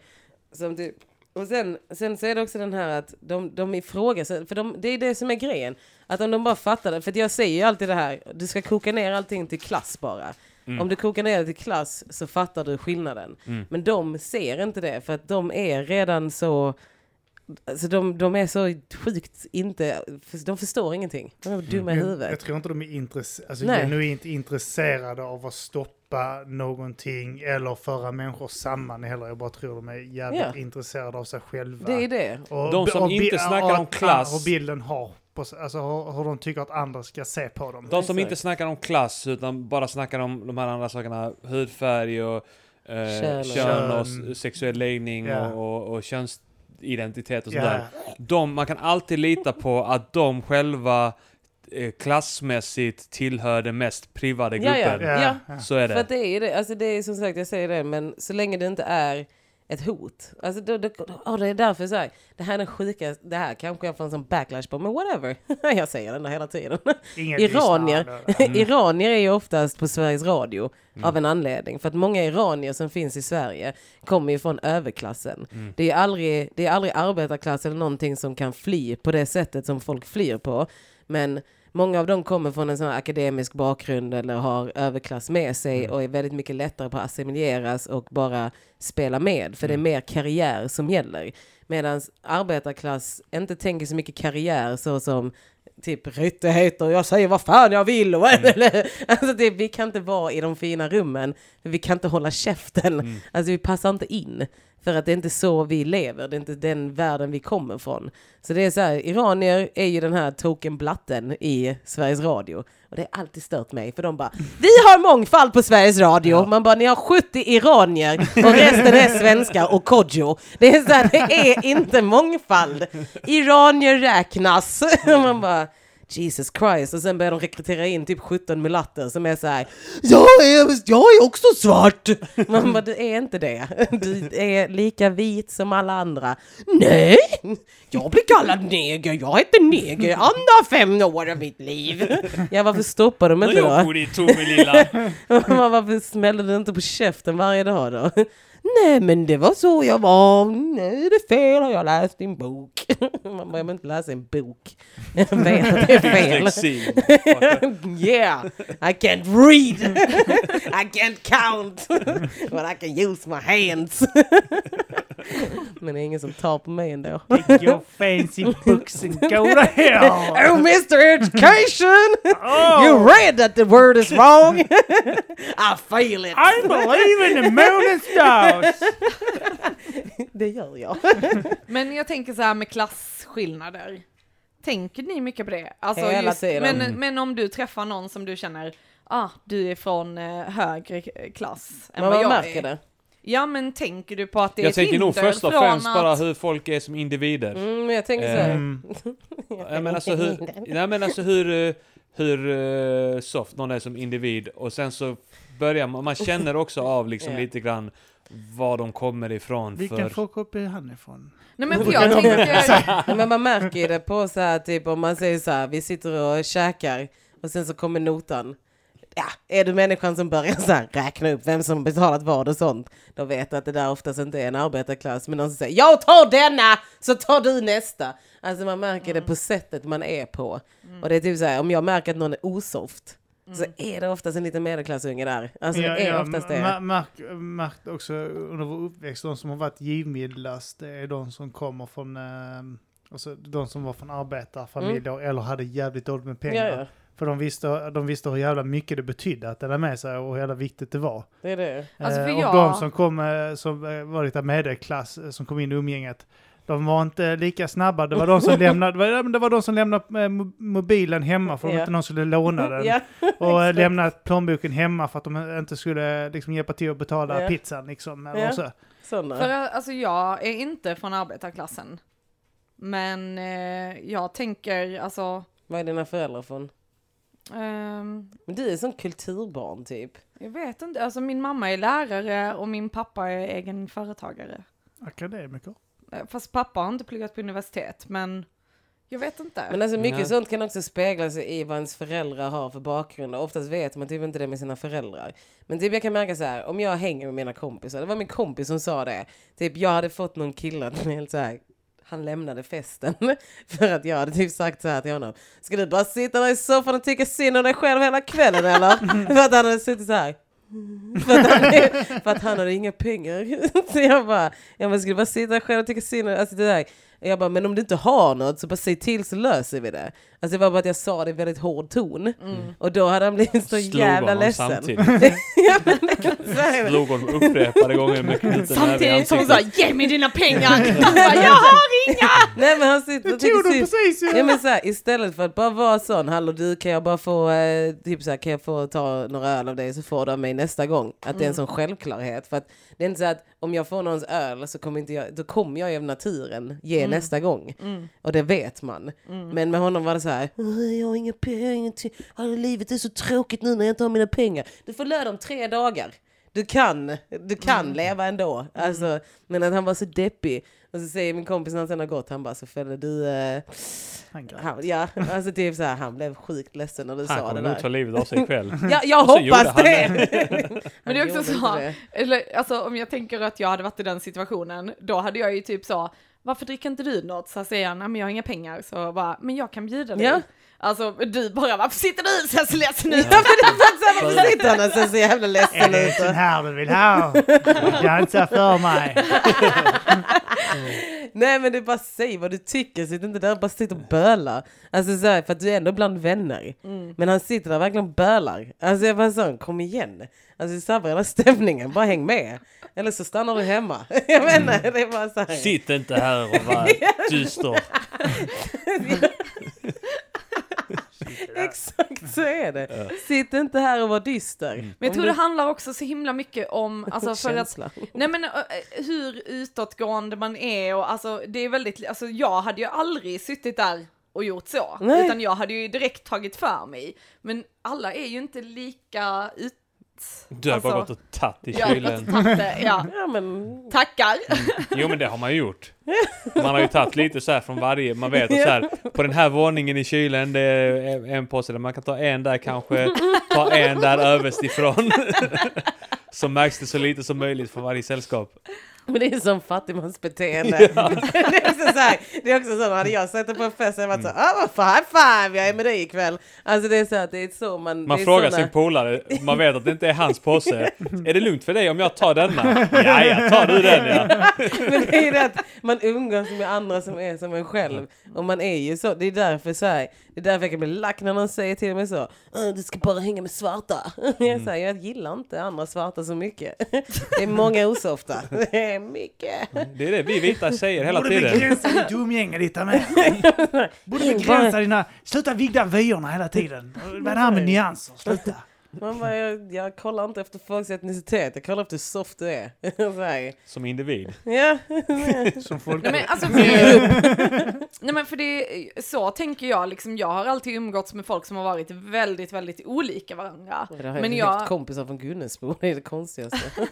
som typ och sen, sen så är det också den här att de, de ifrågasätter, för de, det är det som är grejen. Att om de bara fattar det, för jag säger ju alltid det här, du ska koka ner allting till klass bara. Mm. Om du kokar ner det till klass så fattar du skillnaden. Mm. Men de ser inte det, för att de är redan så, alltså de, de är så sjukt inte, de förstår ingenting. De är dumma i Jag, jag huvudet. tror inte de är intresse- alltså, genuint intresserade av att stoppa någonting eller föra människor samman heller. Jag bara tror de är jävligt Ja. intresserade av sig själva. Det är det. Och, De som och inte snackar och om att- klass. Och bilden har, på, alltså hur, hur de tycker att andra ska se på dem. De som inte snackar om klass utan bara snackar om de här andra sakerna, hudfärg och eh, Kön. kön, och sexuell läggning Ja. och, och, och könsidentitet och sådär. De, man kan alltid lita på att de själva eh, klassmässigt tillhör den mest privade Ja, ja. gruppen. Ja. ja. Så är För det. att det är det, alltså det är som sagt, jag säger det, men så länge det inte är ett hot. Alltså det, det, oh, det är därför så här, det här är den sjuka, det här kanske jag får en sån backlash på, men whatever. jag säger den där hela tiden. Ingen Iranier. Mm. iranier är ju oftast på Sveriges Radio Mm. av en anledning. För att många iranier som finns i Sverige kommer ju från överklassen. Mm. Det, är aldrig, det är aldrig arbetarklass eller någonting som kan fly på det sättet som folk flyr på. Men många av dem kommer från en sån akademisk bakgrund eller har överklass med sig Mm. och är väldigt mycket lättare på att assimileras och bara spela med. För det är Mm. mer karriär som gäller. Medan arbetarklass inte tänker så mycket karriär så som typ rättigheter, jag säger vad fan jag vill. Och, eller, alltså det, vi kan inte vara i de fina rummen, för vi kan inte hålla käften. Mm. Alltså vi passar inte in. För att det är inte så vi lever, det är inte den världen vi kommer från. Så det är så här, iranier är ju den här token blatten i Sveriges Radio. Och det har alltid stört mig, för de bara Vi har mångfald på Sveriges Radio! Ja. Man bara, ni har 70 iranier och resten är svenskar och Kodjo. Det är så här, det är inte mångfald. Iranier räknas. Man bara Jesus Christ. Och sen börjar de rekrytera in typ 17 mulatter som är så här. Jag är, jag är också svart! Man bara, du är inte det. Du är lika vit som alla andra. Nej! Jag blir kallad neger. Jag heter neger andra fem år av mitt liv. Ja, varför stoppar de inte jag då? varför smäller du inte på käften varje dag då? Nej men det var så jag var, nej det är fel har jag läst en bok. Man behöver inte läsa en bok. Jag vet att det är fel. Yeah, I can't read. I can't count. But I can use my hands. Men det är ingen som tar på mig ändå. Take your fancy books and go to hell! Oh Mr Education! Oh, You read that the word is wrong! I feel it! I believe in the moon and stars! Det gör jag. Men jag tänker så här med klasskillnader. Tänker ni mycket på det? Alltså Hela tiden. Men, Mm. men om du träffar någon som du känner, ah, du är från eh, högre klass än Men vad man jag märker är. det. Ja men tänker du på att det är Jag ett tänker nog först och främst att... bara hur folk är som individer. Mm, jag tänker så. Mm. Ja, men alltså hur, nej, men alltså hur, eh, hur eh, soft någon är som individ och sen så börjar man, man känner också av liksom Ja. lite grann var de kommer ifrån Vilken för... folkgrupp är han ifrån? Nej men för jag tänker, Men man märker det på så här, typ om man säger så här, vi sitter och käkar och sen så kommer notan. Ja, är du människan som börjar så här, räkna upp vem som betalat vad och sånt, då vet du att det där oftast inte är en arbetarklass. Men någon som säger jag tar denna, så tar du nästa. Alltså man märker det på sättet man är på. Och det är typ så här, om jag märker att någon är osoft, så är det oftast en liten medelklassunge där. Alltså det jag är jag oftast det. märk, märkt också under vår uppväxt, de som har varit givmildast, det är de som kommer från, eh, alltså de som var från arbetarfamiljer eller hade jävligt dåligt med pengar. Ja, ja, För de visste, de visste hur jävla mycket det betydde att dela med sig och hur jävla viktigt det var. det är det. Alltså, för Eh, jag- Och de som kom, eh, som eh, var lite medelklass, som kom in i umgänget, de var inte lika snabba. Det var de som lämnade, det var, de som lämnade mo- mobilen hemma för att Ja. inte någon skulle låna den. Ja, Och lämnade plånboken hemma för att de inte skulle liksom, hjälpa till att betala Ja. pizzan. Liksom, eller så. För alltså jag är inte från arbetarklassen. Men eh, jag tänker alltså, Vad är dina föräldrar från? Ehm, Men du är som kulturbarn typ. jag vet inte, alltså min mamma är lärare och min pappa är egen företagare. Akademiker. Eh, Fast pappa har inte pluggat på universitet, men jag vet inte. Men alltså mycket Nej. sånt kan också spegla sig i vad ens föräldrar har för bakgrund. Och oftast vet man typ inte det med sina föräldrar. Men typ jag kan märka så här, om jag hänger med mina kompisar, det var min kompis som sa det. Typ jag hade fått någon kille som helt så här, han lämnade festen för att jag hade typ sagt så här till honom. Ska du bara sitta där i soffan och tycka synd om dig själv hela kvällen eller? för att han hade suttit så här. För att, han, för att han hade inga pengar. Så jag bara, jag bara, ska du bara sitta där själv och tycka synd om dig? Alltså det där. Jag bara, men om du inte har något så bara säg till så löser vi det. Alltså det var bara att jag sa det i väldigt hård ton. Och då hade han blivit så Slog jävla honom ledsen. samtidigt. ja, men. Slog honom upprepade gånger med knuten Samtidigt som hon sa ge mig dina pengar! Bara, jag har inga! Nej men han sitter Du tog dem synd. precis ju! Ja men så här, istället för att bara vara sån, hallå du kan jag bara få, eh, typ så här, kan jag få ta några öl av dig så får du av mig nästa gång. Att det är en sån självklarhet. För att det är inte så att om jag får någons öl så kommer inte jag, då kommer jag av naturen ge nästa gång. Och det vet man. Men med honom var det så här, "Åh, jag har inga pengar, ingenting. Alltså, livet är så tråkigt nu när jag inte har mina pengar. Du får lön om tre dagar. Du kan, du kan leva ändå. Alltså, men att han var så deppig. Och så säger min kompis när han sen har gått, han bara så Felle du, eh, Han grät. han, ja, alltså typ så här, han blev sjukt ledsen när du Han sa det kommer nog ta där. livet av sig ikväll. Ja, jag så hoppas han det! Men det är också Han så, eller alltså om jag tänker att jag hade varit i den situationen, då hade jag ju typ så, varför dricker inte du något? Så säger han, nej men jag har inga pengar, så bara, men jag kan bjuda dig. Ja. Alltså du bara, varför sitter du så här så ledsen ut? Det är varför sitter han och ser så jävla Är ledsen det ut? sån här du vill ha? Dansa för mig. Nej men det är bara säg vad du tycker, sitt inte där och bara sitt och böla. Alltså så här, för att du är ändå bland vänner. Men han sitter där och verkligen bölar. Alltså jag bara så, kom igen. Alltså det sabbar hela stämningen, bara häng med. Eller så stannar du hemma. Jag menar, det är bara så här. Sitt inte här och var dyster. Exakt så är det. Sitt inte här och var dyster. Men jag Om tror du- det handlar också så himla mycket om, alltså för att. Nej men äh, hur utåtgående man är och alltså det är väldigt, alltså jag hade ju aldrig suttit där och gjort så. Nej. Utan jag hade ju direkt tagit för mig. Men alla är ju inte lika ut... Du har bara Alltså, gått och tagit i kylen. ja. Ja men, Tackar. Jo men det har man ju gjort. Man har ju tagit lite så här från varje, man vet att så här, på den här våningen i kylen det är en påse där man kan ta en där kanske, ta en där överst ifrån. Så märks det så lite som möjligt för varje sällskap. men det är som fattigmansbeteende. det, är också så här, det är också så, hade jag sett på en fest så hade jag varit så ah vad fan, five, jag är med dig ikväll. Alltså det är så att det är så man... Man frågar såna- sin polare, man vet att det inte är hans påse. Är det lugnt för dig om jag tar denna? Ja, ja, tar du den ja. Men det är ju det att man umgås med andra som är som en själv. Och man är ju så, det är därför så här, det är därför jag kan bli lack när någon säger till mig så "Åh, Du ska bara hänga med svarta. Jag säger, jag gillar inte andra svarta så mycket. Det är många osofta. Det är mycket. Det är det vi vita säger hela Borde tiden. begränsa ditt umgänge lite mer. Borde begränsa dina... Sluta vigda vyerna hela tiden. Vad är det här med nyanser? Sluta. Man bara, jag, jag kollar inte efter folks etnicitet, jag kollar efter hur soft du är. Så här, Som individ. ja. Som folk... Nej men alltså för, nej men för det, så tänker jag liksom, jag har alltid umgåtts med folk som har varit väldigt, väldigt olika varandra. Det har Men jag kompisar från Gunnesbo, det är det konstigaste.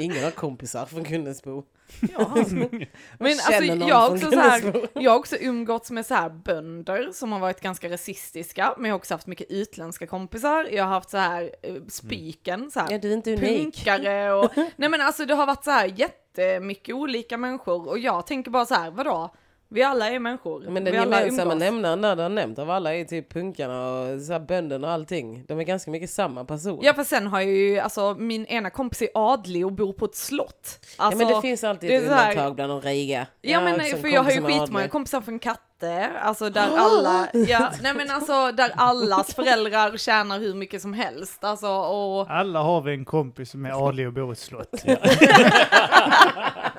Ingen har kompisar från Gunnesbo. Ja. Men alltså, jag har också så här, jag har också umgåtts med så här bönder som har varit ganska rasistiska, men jag har också haft mycket utländska kompisar. Jag har haft så här eh, spiken, så här Ja, du är inte unik. punkare och, nej men alltså det har varit så här jättemycket olika människor och jag tänker bara så här, vadå? Vi alla är människor. Men vi den gemensamma nämnaren där du har nämnt av alla är typ punkarna och så här bönderna och allting. De är ganska mycket samma person. Ja för sen har jag ju, alltså min ena kompis är adlig och bor på ett slott. ja, Alltså, men det finns alltid det ett här- undantag bland de riga. Ja men också en för jag har ju skitmånga kompisar från Katte, alltså där alla, ja, nej men alltså där allas föräldrar tjänar hur mycket som helst, alltså och Alla har vi en kompis som är adlig och bor i ett slott.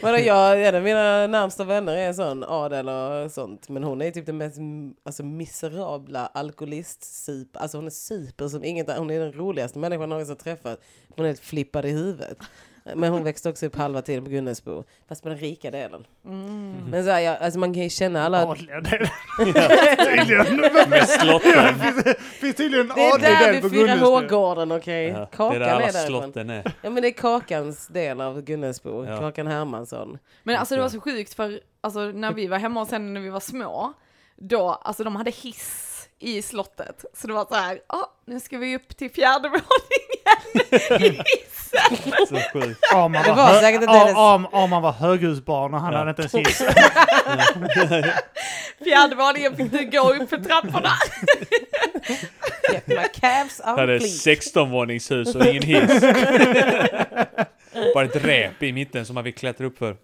Vadå jag, en av mina närmsta vänner är en sån adel och sånt. Men hon är typ den mest alltså, miserabla alkoholist Alltså hon är super som inget Hon är den roligaste människan jag någonsin träffat. Hon är helt flippad i huvudet. Men hon växte också upp halva tiden på Gunnelsbo. Fast på den rika delen. Mm. Men så här, jag, alltså man kan ju känna alla... Adliga delen. Tydligen. Med slotten. Det finns tydligen en Det är adlig där del på vid Fyra Gunnelsbo. H-gården, okej? Ja, det Kakan är där är, alla därifrån. slotten är. Ja men det är Kakans del av Gunnelsbo. Ja. Kakan Hermansson. Men alltså det var så sjukt för alltså, när vi var hemma hos henne när vi var små, då, alltså de hade hiss i slottet. Så det var så här, ah, nu ska vi upp till fjärde våningen i hissen. Så sjukt. Arman Det var, var hö- säkert inte Ar- hennes- Arm- Arman var höghusbarn och han Ja. hade inte ens hiss. Fjärde våningen fick du gå upp för trapporna. Kept my calves on Det hade fleek. 16 våningshus och ingen hiss. Bara ett rep i mitten som man fick klättra upp för.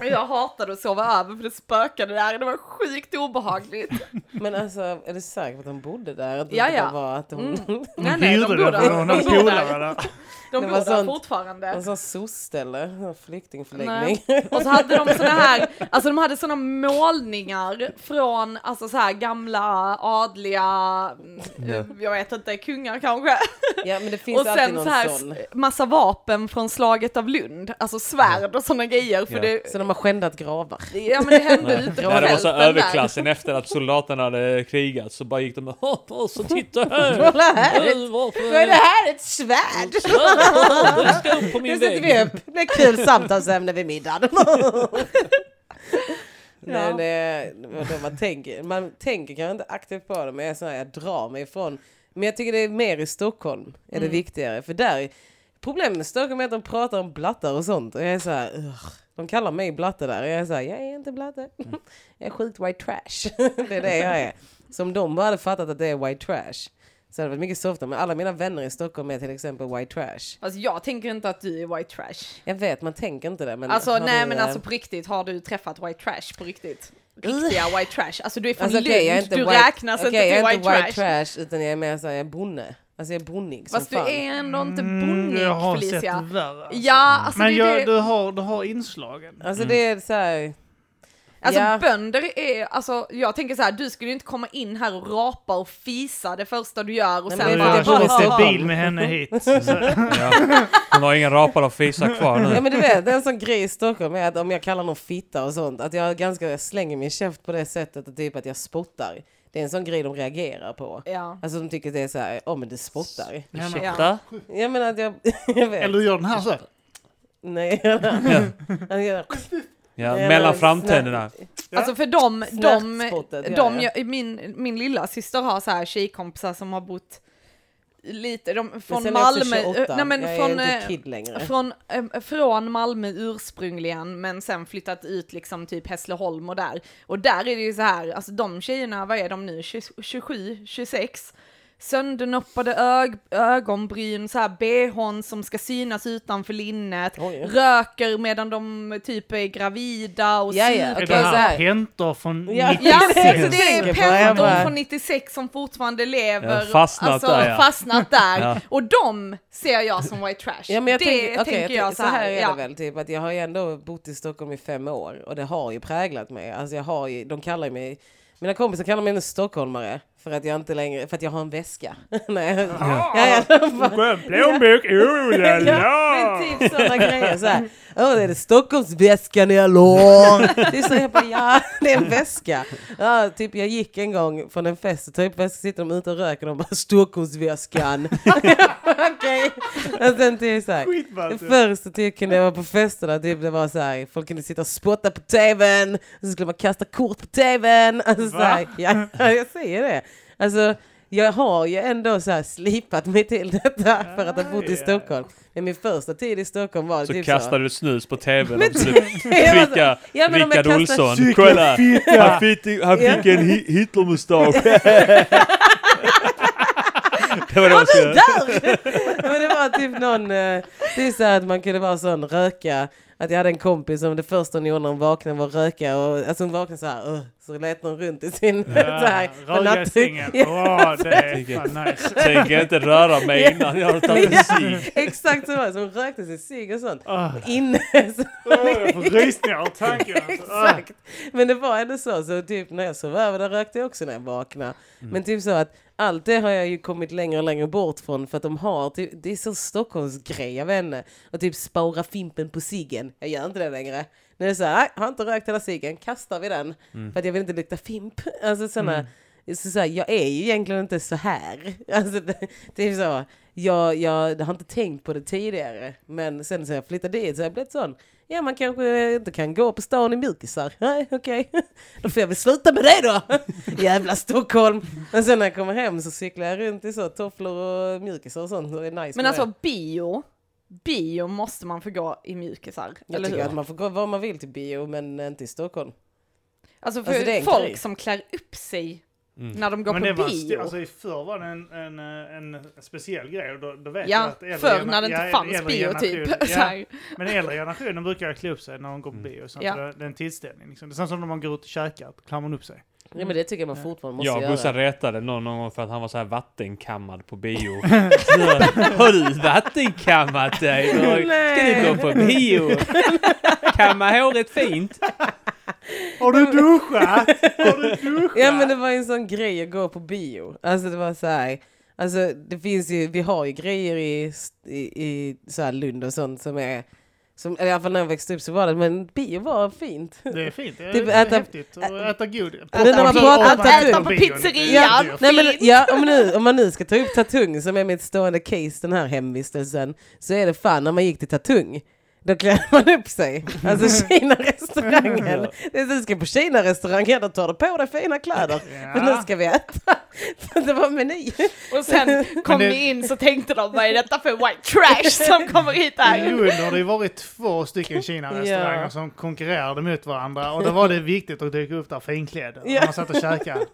Och jag hatade att sova över för det spökade där, det var sjukt obehagligt. Men alltså, är du säker på att de bodde där? Att det Ja, ja. var att de... Mm. Hon Nej, nej, de hyrde bor det där. för hon De hade bor polare där. De Det bor var där sånt. fortfarande. En sån soc-ställe, en flyktingförläggning. Nej. Och så hade de såna här, alltså de hade såna målningar från, alltså så här gamla adliga, mm, jag vet inte, kungar kanske. Ja men det finns Och alltid sen någon så här sån. massa vapen från slaget av Lund, alltså svärd och såna grejer. För Ja. det, Så de har skändat gravar. ja men det hände ute på När det var så fälten där. överklassen efter att soldaterna hade krigat så bara gick de och "Åh, så titta här! Vad är det här? Ett svärd! Det ska upp på Nu min sätter vi vägg. upp. Det blir kul samtalsämne vid middagen. Nej, Ja. det, vadå, man, tänker, man tänker kanske inte aktivt på det men jag, är här, jag drar mig ifrån. Men jag tycker det är mer i Stockholm är det Mm. viktigare. För där, problemet med Stockholm är att de pratar om blattar och sånt. Och jag är så här, "Ugh." de kallar mig blatte där. Och jag är så här, jag är inte blatte. Jag är sjukt white trash. det är det jag är. Så om de bara hade fattat att det är white trash så hade det varit mycket softare. Men alla mina vänner i Stockholm är till exempel white trash. Alltså jag tänker inte att du är white trash. Jag vet, man tänker inte det. Men Alltså har nej du, men eh, alltså på riktigt, har du träffat white trash på riktigt? Riktiga white trash. Alltså du är från Alltså, Lund, okej, jag är inte du white, räknas okej, inte jag till är white, inte white trash. trash. utan jag är mer såhär, jag är bonne. Alltså jag är bonnig som Fast du fan. är ändå inte Mm, bonnig jag har Felicia. sett värre. Alltså. Ja, alltså Men det, jag, det, du, har, du har inslagen. Alltså det är såhär, Alltså Ja. bönder är, alltså jag tänker så här, du skulle ju inte komma in här och rapa och fisa det första du gör och Nej, sen men Du, är bara... jag det inte bil med henne hit. Så, Ja. Hon har ingen rapar och fisar kvar ja nu. men du vet, det är en sån grej i Stockholm är att om jag kallar någon fitta och sånt, att jag ganska jag slänger min käft på det sättet och typ att jag spottar. Det är en sån grej de reagerar på. Ja. Alltså de tycker det är såhär, åh men du spottar. Ursäkta? Jag menar att jag, jag vet. eller gör den här så. Nej, han gör Ja, Ja, mellan framtänderna. Alltså för de, de, ja, de, ja. jag- min, min lilla syster har så här tjejkompisar som har bott lite, de, från Malmö, 28. nej men jag från, eh. Från, eh, från Malmö ursprungligen men sen flyttat ut liksom typ Hässleholm och där. Och där är det ju så här, alltså de tjejerna, vad är de nu, 20, 27, 26? Söndernoppade ög, ögonbryn, så här bhn som ska synas utanför linnet, Oj. röker medan de typ är gravida och Ja, ja, super. Är det så här här. Hentor från Ja. 96? Ja, är alltså det är jag pentor från 96 som fortfarande lever. Ja, fastnat alltså, där, ja. fastnat där. Ja. Och de ser jag som white trash. Ja, men jag det tänker, okej, tänker jag så här är ja. det väl, typ att jag har ju ändå bott i Stockholm i fem år och det har ju präglat mig. Alltså jag har ju, de kallar ju mig, mina kompisar kallar mig en stockholmare För att jag inte längre, för att jag har en väska. Nej, ja, ja, bara- plånbok, oh la la! Men typ sådana grejer så här. Åh, det är det Stockholmsväskan eller? Det är så jag bara, ja, det är en väska. Ja, typ jag gick en gång från en fest och typ så sitter de ute och röker och de bara Stockholmsväskan. Okej. Och sen typ så här. Skitballt. Först så typ kunde jag vara på festerna, typ det var så här, folk kunde sitta och spotta på tvn, och så skulle man kasta kort på tvn. Alltså, så här, ja, jag säger det. Alltså, jag har ju ändå så här slipat mig till detta för att ha bott i Stockholm. Men min första tid i Stockholm var Så typ kastade du snus på tvn och så du Ja, ja, Rickard kastar Olsson. Kolla! Han fick, han fick en Hi- Hitlermustasch. det var det där! Men det var typ någon, eh, det är så här att man kunde vara sån röka, att jag hade en kompis som det första hon gjorde när hon vaknade var att röka och alltså hon vaknade så här, "Ugh", så lät hon runt i sin, så här, på Röga i sängen. Ja, det är fan nice. Tänker inte röra mig innan jag har tagit en cigg. Exakt så var det, så hon rökte sin cigg och sånt. Åh, Inne, så, åh, jag får rysningar av tanken. Alltså. Exakt. Men det var ändå så, så typ när jag sov över där rökte jag också när jag vaknade. Men typ så att allt det har jag ju kommit längre och längre bort från för att de har, typ, det är så Stockholmsgrej, jag vet inte. Och typ spara fimpen på ciggen, jag gör inte det längre. När det är så här, "Nej, har inte rökt hela ciggen, kastar vi den. För att jag vill inte lukta fimp. Alltså sådana, så, så här, jag är ju egentligen inte så här. Alltså det, det är så, jag, jag har inte tänkt på det tidigare. Men sen så jag flyttade dit så har jag blivit sån, ja man kanske inte kan gå på stan i mjukisar. Nej okej, då får jag väl sluta med det då. Jävla Stockholm. Men sen när jag kommer hem så cyklar jag runt i så tofflor och mjukisar och sånt. Det är nice Men alltså det. bio, bio måste man få gå i mjukisar. jag eller tycker hur? att man får gå var man vill till bio men inte i Stockholm. Alltså för Alltså, det folk grej. som klär upp sig Mm. när de går Men det på var, sti- bio. alltså, i förr var det en, en, en, speciell grej och då, då vet jag ja, att äldre förr när det inte ja, fanns bio typ. Ja, men äldre generationen brukar klä upp sig när de går på bio. Så Ja. det, det är en tillställning. Liksom. Det är som när man går ut och käkar, klär man upp sig. Ja men det tycker jag man fortfarande måste Jag och göra. Gustav retade någon någon gång för att han var så här vattenkammad på bio. Har du vattenkammat dig? Ska du gå på bio? Kamma håret fint? Har du duschat? Har du duschat? Ja men det var ju en sån grej att gå på bio. Alltså det var så här. Alltså det finns ju, vi har ju grejer i, i, i så här Lund och sånt som är, som, eller i alla fall när jag växte upp så var det, men bio var fint. Det är fint. Det är, Typ det är äta- häftigt att äta god. Men när man Och- pratar och- tatung- och- på bion. pizzeria. Det är Ja. Nej men ja, om, nu, om man nu ska ta upp Tatung som är mitt stående case den här hemvistelsen så är det fan när man gick till Tatung då klär man upp sig. Alltså Kina-restaurangen. Det är så du ska på Kina-restaurangen, då tar du på dig fina kläder. För nu Ja. ska vi äta. Det var meny. Och sen kom det- ni in så tänkte de, vad är detta för white trash som kommer hit I här? Lund har det ju varit två stycken Kina-restauranger Ja. som konkurrerade mot varandra och då var det viktigt att dyka upp där finklädd när Ja. man satt och käkade.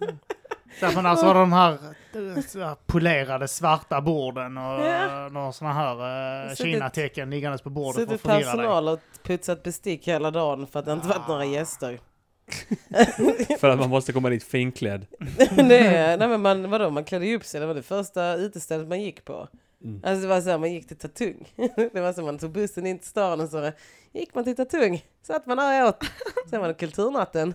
Därför annars var det de här, eh, så här polerade svarta borden och Ja. ja. några sådana här Suttit- Kina-tecken liggandes på bordet för att förvirra dig. personal och putsat bestick hela dagen för att det inte varit några gäster. För att man måste komma dit finklädd. är, nej men man, vadå, man klädde ju upp sig, det var det första utestället man gick på. Mm. Alltså det var så här, man gick till Tatung. Det var så man tog bussen in till stan och så gick man till Tatung. Satt man där och åt. Sen var det kulturnatten.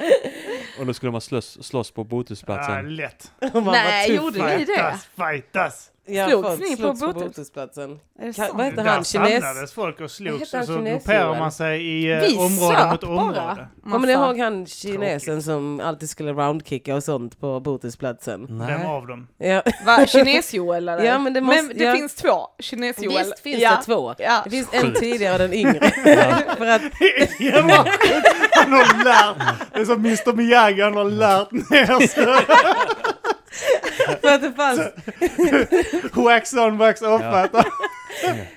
Och då skulle man slåss, slåss på Botusplatsen. lätt. Och man Nej, gjorde ni det? Fightas, fightas. Ja, Slogs ni slogs på sant? vad heter Där han? Kines? samlades folk och slogs och så grupperade man sig i Vi eh, område söp mot område. Kommer ni ihåg han kinesen som alltid skulle roundkicka och sånt på Botusplatsen? Vem Nej. av dem? Ja. Va, Kines-Joel eller? Ja, men det måste- men det ja. finns två. Kines-Joel. Visst finns ja. det två. Ja. Det finns en tidigare och den yngre. För att han har lärt, det är som Mr Miyagi, han har lärt ner sig. För att det fanns, Wax on, wax off. Ja. Att-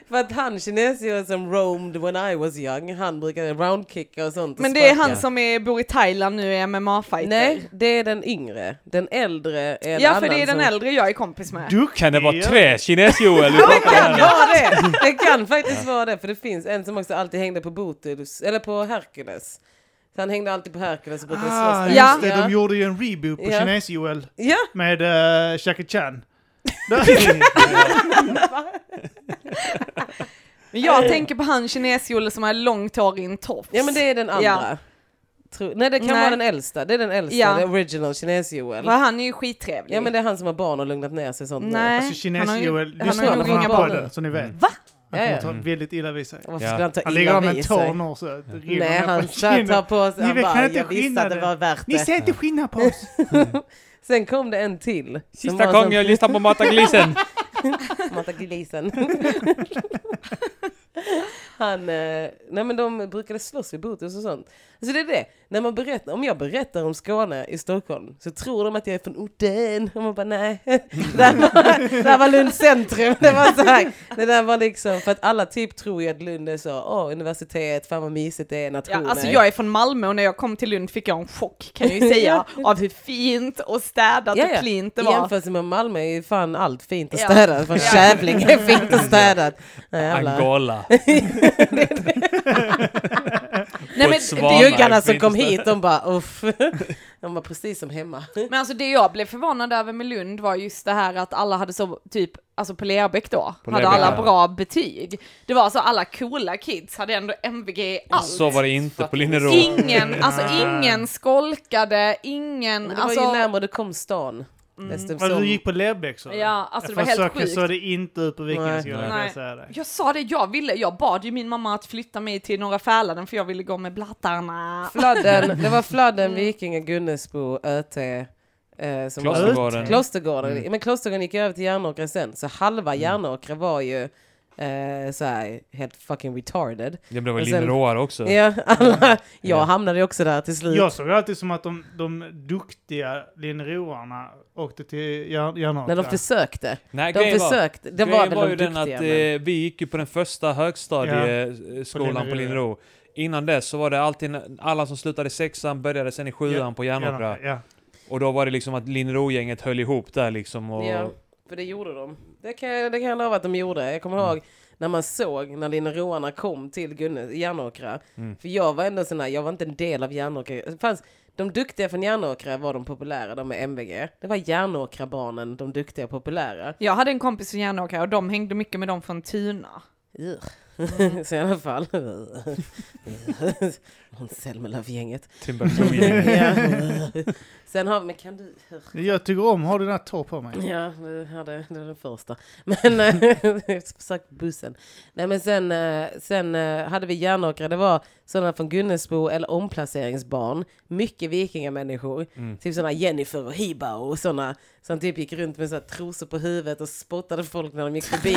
för att han kinesien som roamed when I was young, han brukade roundkicka och sånt. Men det är han som är, bor i Thailand nu i MMA-fighter. Nej, det är den yngre. Den äldre är en Ja, för det är den som... äldre jag är kompis med. Duktig. Kan det vara tre kines-Joel Det kan vara det! Det kan faktiskt vara det, för det finns en som också alltid hängde på Botus, eller på Hercules. Så han hängde alltid på Hercules och brukade Ah, slåss. Ja. just det, de gjorde ju en reboot på Ja. Kines-Joel Ja, med uh, Jackie Chan. Men jag tänker på han kines-Joel som har långt hår i en tofs. ja men det är den andra. Ja. Tro, nej det kan Nej. vara den äldsta, det är den äldsta, Ja. the original kines-Joel. Han är ju skittrevlig. Ja men det är han som har barn och lugnat ner sig sånt nu. Nej. Alltså har ju- kines-Joel, lyssna på nog den här podden nu. så ni vet. Va? Han Ja, kommer ja. ta väldigt illa vid sig. Ja. han ligger där med en tår nu så rinner Nej han tar på sig, Ni han bara, inte jag visste att det var värt Ni det. ser inte skillnad på oss. Sen kom det en till. Sista en gången jag lyssnade på Mata Glisen. Mata glisen. Han, eh, nej men de brukade slåss vid Botus och sånt. Alltså det är det, när man berättar, om jag berättar om Skåne i Stockholm så tror de att jag är från orten. Och man bara nej, det där var, det där var Lund centrum. Det var så här, det där var liksom, för att alla typ tror ju att Lund är så, åh universitet, fan vad mysigt det är, Ja, nationer. alltså jag är från Malmö och när jag kom till Lund fick jag en chock kan jag ju säga av hur fint och städat Ja, ja. och cleant det I var. jämförelse med Malmö är ju fan allt fint och Ja. städat. Från Ja. Kävling är fint och städat. Ja, jävlar. Angola. Nej, men, Bjuggarna som kom hit, de bara uff. De var precis som hemma. men alltså det jag blev förvånad över med Lund var just det här att alla hade så typ, alltså på Lerbäck då, På hade Lerbäck, alla ja. bra betyg. Det var alltså alla coola kids hade ändå MVG i allt. Så var det inte på Linnero. Ingen, alltså ingen skolkade, ingen, Men det var alltså. ju närmare du kom stan. Desto Alltså, som- du gick på så? Ja, alltså det var helt sjukt. så det inte ut på kan jag Nej. säga det. Jag sa det, jag ville, jag bad ju min mamma att flytta mig till Norra Fäladen för jag ville gå med blattarna. Fladden, det var Fladden, Vikinga, Gunnesbo, ÖT. Eh, som var- Klostergården. Klostergården. Mm. Men Klostergården gick över till Järnåkra sen. Så halva Järnåkra var ju eh, så här, helt fucking retarded. Det blev Och väl sen- Linneroar också. Ja, alla, jag Ja. hamnade ju också där till slut. Jag såg alltid som att de, de duktiga linjeroarna åkte till Järn- Järnåkra. När de försökte. Nej, De grejen var- försökte. Det var väl var de ju den duktiga. att men- eh, vi gick ju på den första högstadieskolan på. Linnero. Innan dess så var det alltid, alla som slutade i sexan började sen i sjuan Ja, på Järnåkra. Ja. Och då var det liksom att Linnero-gänget höll ihop där liksom. Och, Ja, för det gjorde de. Det kan, jag- det kan jag lova att de gjorde. Jag kommer ihåg när man såg när Linneroarna kom till Gunne, Järnåkra. Mm. För jag var ändå sån här, jag var inte en del av Järnåkra. Det fanns, de duktiga från Järnåkra var de populära, de med MVG. Det var Järnåkra-barnen, de duktiga och populära. Jag hade en kompis från Järnåkra och de hängde mycket med dem från Tuna. Ugh. Så i alla fall. Selmelöv-gänget. Timbuktu-gänget. Ja. Sen har men kan du... Jag tycker om har du den här tår på mig. Ja, det, hade, det var den första. Men eh, försök bussen. Nej men sen, eh, sen eh, hade vi Järnåkra, det var sådana från Gunnesbo eller omplaceringsbarn. Mycket vikingamänniskor. Mm. Typ sådana Jennifer och Hiba och sådana som typ gick runt med så här trosor på huvudet och spottade folk när de gick förbi.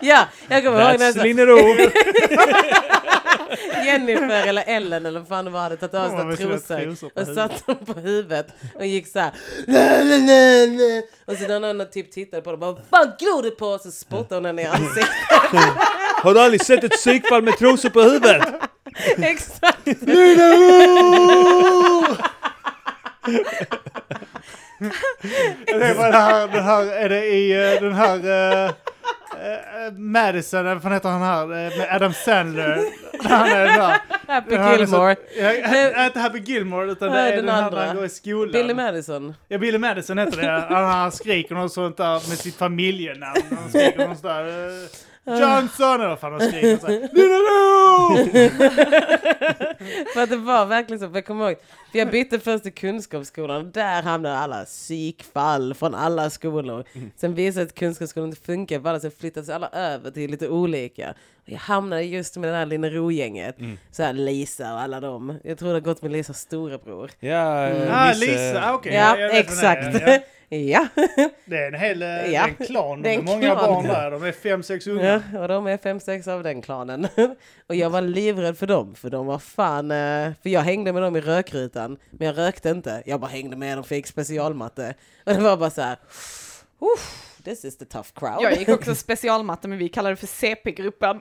Ja, jag kommer ihåg när That's så- Linnero! Jennifer eller Ellen eller vad fan det var hade tagit av sina trosor och huvudet. satt dem på huvudet och gick så här. "Nä, nä, nä, nä." Och så när någon typ tittade på dem bara vad fan glor du på? Så spottade hon henne i ansiktet. Har du aldrig sett ett psykfall med trosor på huvudet? Exakt. Det var den här, den här, är det i eh, den här uh, Madison, eller vad heter han här, eh, med Adam Sandler. Han är den här. Happy här är så- Gilmore. Ja, inte Happy Gilmore utan det är den den andra. han går i skolan. Billy Madison. Ja, Billy Madison heter det. Han, han skriker något sånt där med sitt familjenamn. Han skriker något sånt där. Eh, Johnson eller vad fan han skriker. Så här, Linnero! För att det var verkligen så, för jag kommer ihåg, för jag bytte först till kunskapsskolan där hamnade alla psykfall från alla skolor. Sen visade det att kunskapsskolan inte funkar för alla så flyttades alla över till lite olika. Och jag hamnade just med det här Linnero-gänget. Så här Lisa och alla dem. Jag tror det har gått med Lisas storebror. Ja, Ah, Lise- Lisa, okej. ja, vet vem det exakt. Ja. Det är en hel eh, Ja. en klan med många klan. barn där. De är fem, sex unga. ja, och de är fem, sex av den klanen. Och jag var livrädd för dem, för de var fan... eh, För jag hängde med dem i rökrutan, men jag rökte inte. Jag bara hängde med dem, fick specialmatte. Och det var bara så här... "Uff, This is the tough crowd. Jag gick också specialmatte men vi kallade det för CP-gruppen.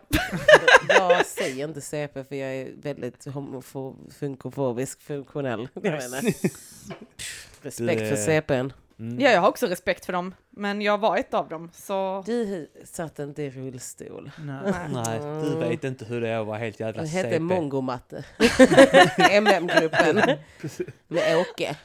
Jag säger inte CP för jag är väldigt funkofobisk, funktionell. Jag inte. Respekt för CPn. Mm. Ja, jag har också respekt för dem, men jag var ett av dem, så... Du satt inte i rullstol. Nej. Nej, du vet inte hur det är att vara helt jävla Det hette CP. mongomatte. MM-gruppen. Med Åke.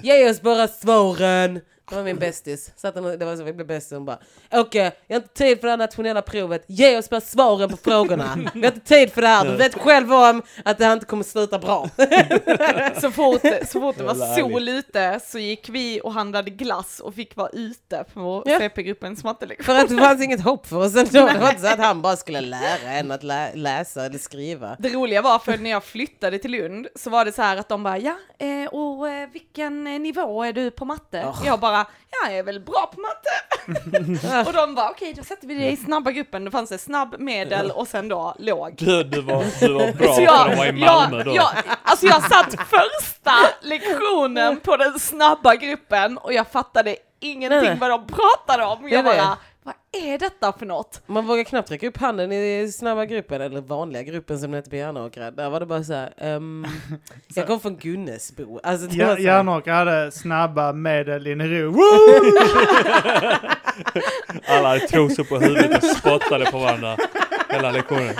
Ge oss bara svaren. Det var min bästis. Satt Det var så vi blev bästis. Hon bara Åke, jag har inte tid för det här nationella provet. Ge oss bara svaren på frågorna. Vi har inte tid för det här. Du vet själv om att det här inte kommer sluta bra. Så fort, så fort det var sol ute så gick vi och handlade glass och fick vara ute på Ja. CP-gruppens mattelektion. För att det fanns inget hopp för oss ändå. Det var inte så att han bara skulle lära en att lä läsa eller skriva. Det roliga var för när jag flyttade till Lund så var det så här att de bara ja, eh, och eh, vilken eh, nivå är du på matte? Oh. Jag bara ja, jag är väl bra på matte. och de bara okej, då sätter vi det i snabba gruppen. Då fanns det snabb, medel och sen då låg. Du, du, var, du var bra Så jag, var i Malmö jag, då. jag, alltså jag satt första lektionen på den snabba gruppen och jag fattade ingenting Nej, vad de pratade om. Jag bara, vad är detta för något? Man vågar knappt räcka upp handen i snabba gruppen, eller vanliga gruppen som det hette på Järnåkra. Där var det bara så här, ehm, jag kom från Gunnesbo. Alltså, Ja, så Järnåker hade snabba medel i ro. Alla hade trosor på huvudet och spottade på varandra hela lektionen.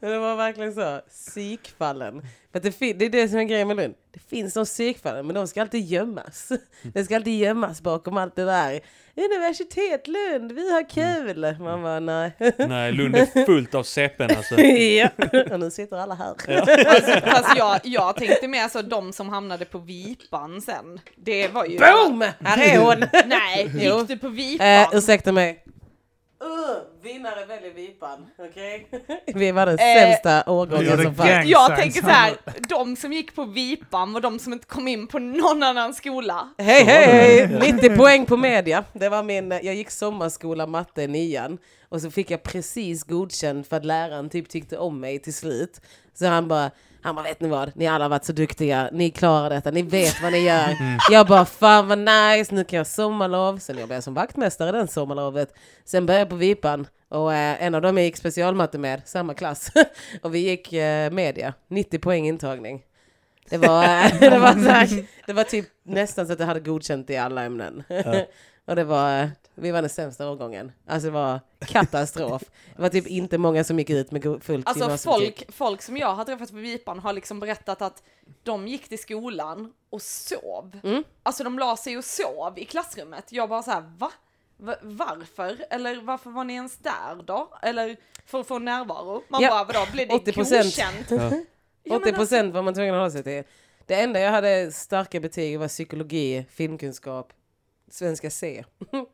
Men det var verkligen så. Psykfallen. För det, det är det som är grejen med Lund. Det finns de psykfallen, men de ska alltid gömmas. Det ska alltid gömmas bakom allt det där. Universitet Lund, vi har kul! Man bara, nej. Nej, Lund är fullt av CPn alltså. ja, och nu sitter alla här. Alltså, fast jag, jag tänkte mer så de som hamnade på Vipan sen. Det var ju... Boom! Här är hon! Nej, gick du på Vipan? Eh, ursäkta mig. Uh, vinnare väljer Vipan, okej? Vi var den Eh, sämsta årgången som fanns. jag tänker så här, de som gick på Vipan var de som inte kom in på någon annan skola. Hej hej! 90 poäng på media. Det var min, jag gick sommarskola matte i nian. Och så fick jag precis godkänd för att läraren typ tyckte om mig till slut. Så han bara, han bara, vet ni vad? Ni alla har varit så duktiga. Ni klarar detta. Ni vet vad ni gör. Jag bara, fan vad nice. Nu kan jag sommarlov. Sen jobbade jag som vaktmästare den sommarlovet. Sen började jag på Vipan. Och eh, en av dem jag gick specialmatte med, samma klass. och vi gick eh, media. 90 poäng intagning. Det var, eh, det, var här, det var typ nästan så att jag hade godkänt i alla ämnen och det var, vi var den sämsta årgången. Alltså det var katastrof. Det var typ inte många som gick ut med fullt Alltså folk, folk som jag har träffat på Vipan har liksom berättat att de gick till skolan och sov. Mm. Alltså de la sig och sov i klassrummet. Jag bara så här, va? Va- Varför? Eller varför var ni ens där då? Eller för att få närvaro? Man Ja, bara, vadå, blev det 80%. godkänt? Ja. Ja, men 80 alltså- procent var man tvungen att hålla sig till. Det enda jag hade starka betyg var psykologi, filmkunskap, svenska C.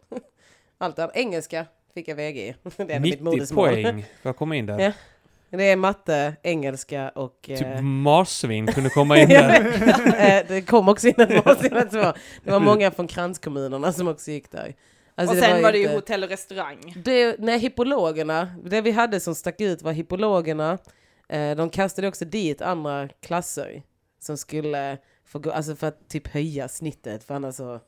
Allt annat. Engelska fick jag VG i. Det är ändå mitt 90 modersmål. poäng för att komma in där. Ja. Det är matte, engelska och... Typ eh, marsvin kunde komma in där. Eh, det kom också in ett två. Det var många från kranskommunerna som också gick där. Alltså, och sen var det ju inte- hotell och restaurang. det, nej, hippologerna, det vi hade som stack ut var hippologerna. Eh, de kastade också dit andra klasser som skulle få gå, alltså för att typ höja snittet, för annars så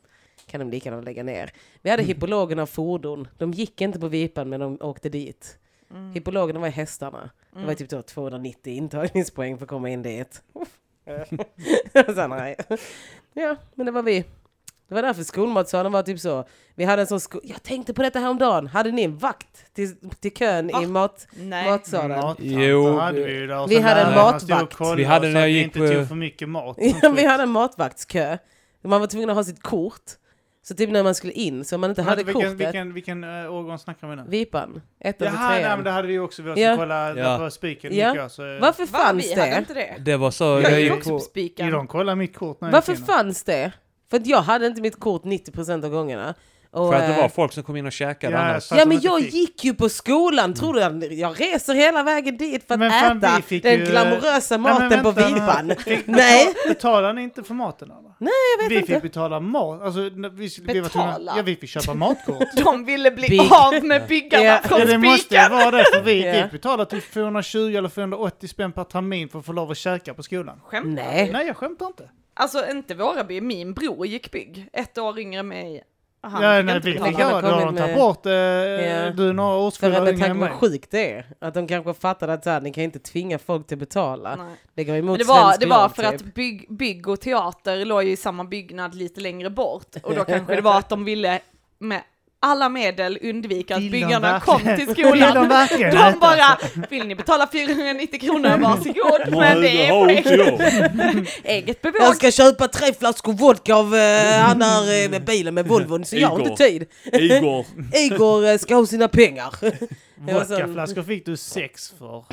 kan de lika gärna lägga ner. Vi hade hippologerna och fordon. De gick inte på Vipan men de åkte dit. Mm. Hippologerna var hästarna. Det var typ då 290 intagningspoäng för att komma in dit. så, nej. Ja, men det var vi. Det var därför skolmatsalen var typ så. Vi hade en sån sko- Jag tänkte på detta häromdagen. Hade ni en vakt till, till kön Va? i mat, Nej. matsalen? Mattanter Jo, hade vi där. vi hade en matvakt. Vi hade när jag gick inte på- tog för mycket mat. Ja, vi hade en matvaktskö. Man var tvungen att ha sitt kort. Så typ när man skulle in, så man inte hade vilken, kortet. vilken, vilken uh, årgång snackar vi nu? Vipan. Ettan Jaha, nej, men det hade vi också. Vi Ja. ja. kollade Ja. på spiken. Ja. gick jag, så, Varför Va, fanns det? det. Det var så, Jag jag gick också på spiken. de kollade mitt kort när Varför fanns det? För att jag hade inte mitt kort 90% av gångerna. Och, För att det eh, var folk som kom in och käkade Ja, annars. Ja men jag fick. gick ju på skolan, tror du jag reser hela vägen dit för att Men fan, äta vi fick den ju- glamorösa Nej, maten på vänta, Vipan? Fick Nej. betala- Betalade ni inte för maten eller? Nej jag vet Vi inte. fick betala mat. Alltså, vi, vi var tvungna, Betala? ja, vi fick köpa matkort. De ville bli Big. av med byggarna Ja. från ja, det måste spiken. vara det, för vi Ja. fick betala typ 420 eller 480 spänn per termin för att få lov att käka på skolan. Skämtar Nej. Nej, jag skämtar inte. Alltså inte Våraby, min bror gick bygg. Ett år yngre än mig. Han ja, nej, vi fick då har de tagit med- bort eh, Ja. du är några För årskullar yngre än mig. hur sjukt det är. Att de kanske fattade att så här, ni kan inte tvinga folk till att betala. Nej. Det går emot Men det var, svensk det var för typ. att bygg, bygg och teater låg ju i samma byggnad lite längre bort. Och då kanske det var att de ville med alla medel undvika att de byggarna kom till Vill de skolan. De äta? bara, vill ni betala 490 kronor, varsågod. Men det är på eget, jag. eget Jag bevåg. ska köpa tre flaskor vodka av uh, han där eh, med bilen med Volvon så jag har inte tid. Igor. Igor eh, ska ha sina pengar. Vodkaflaskor fick du sex för.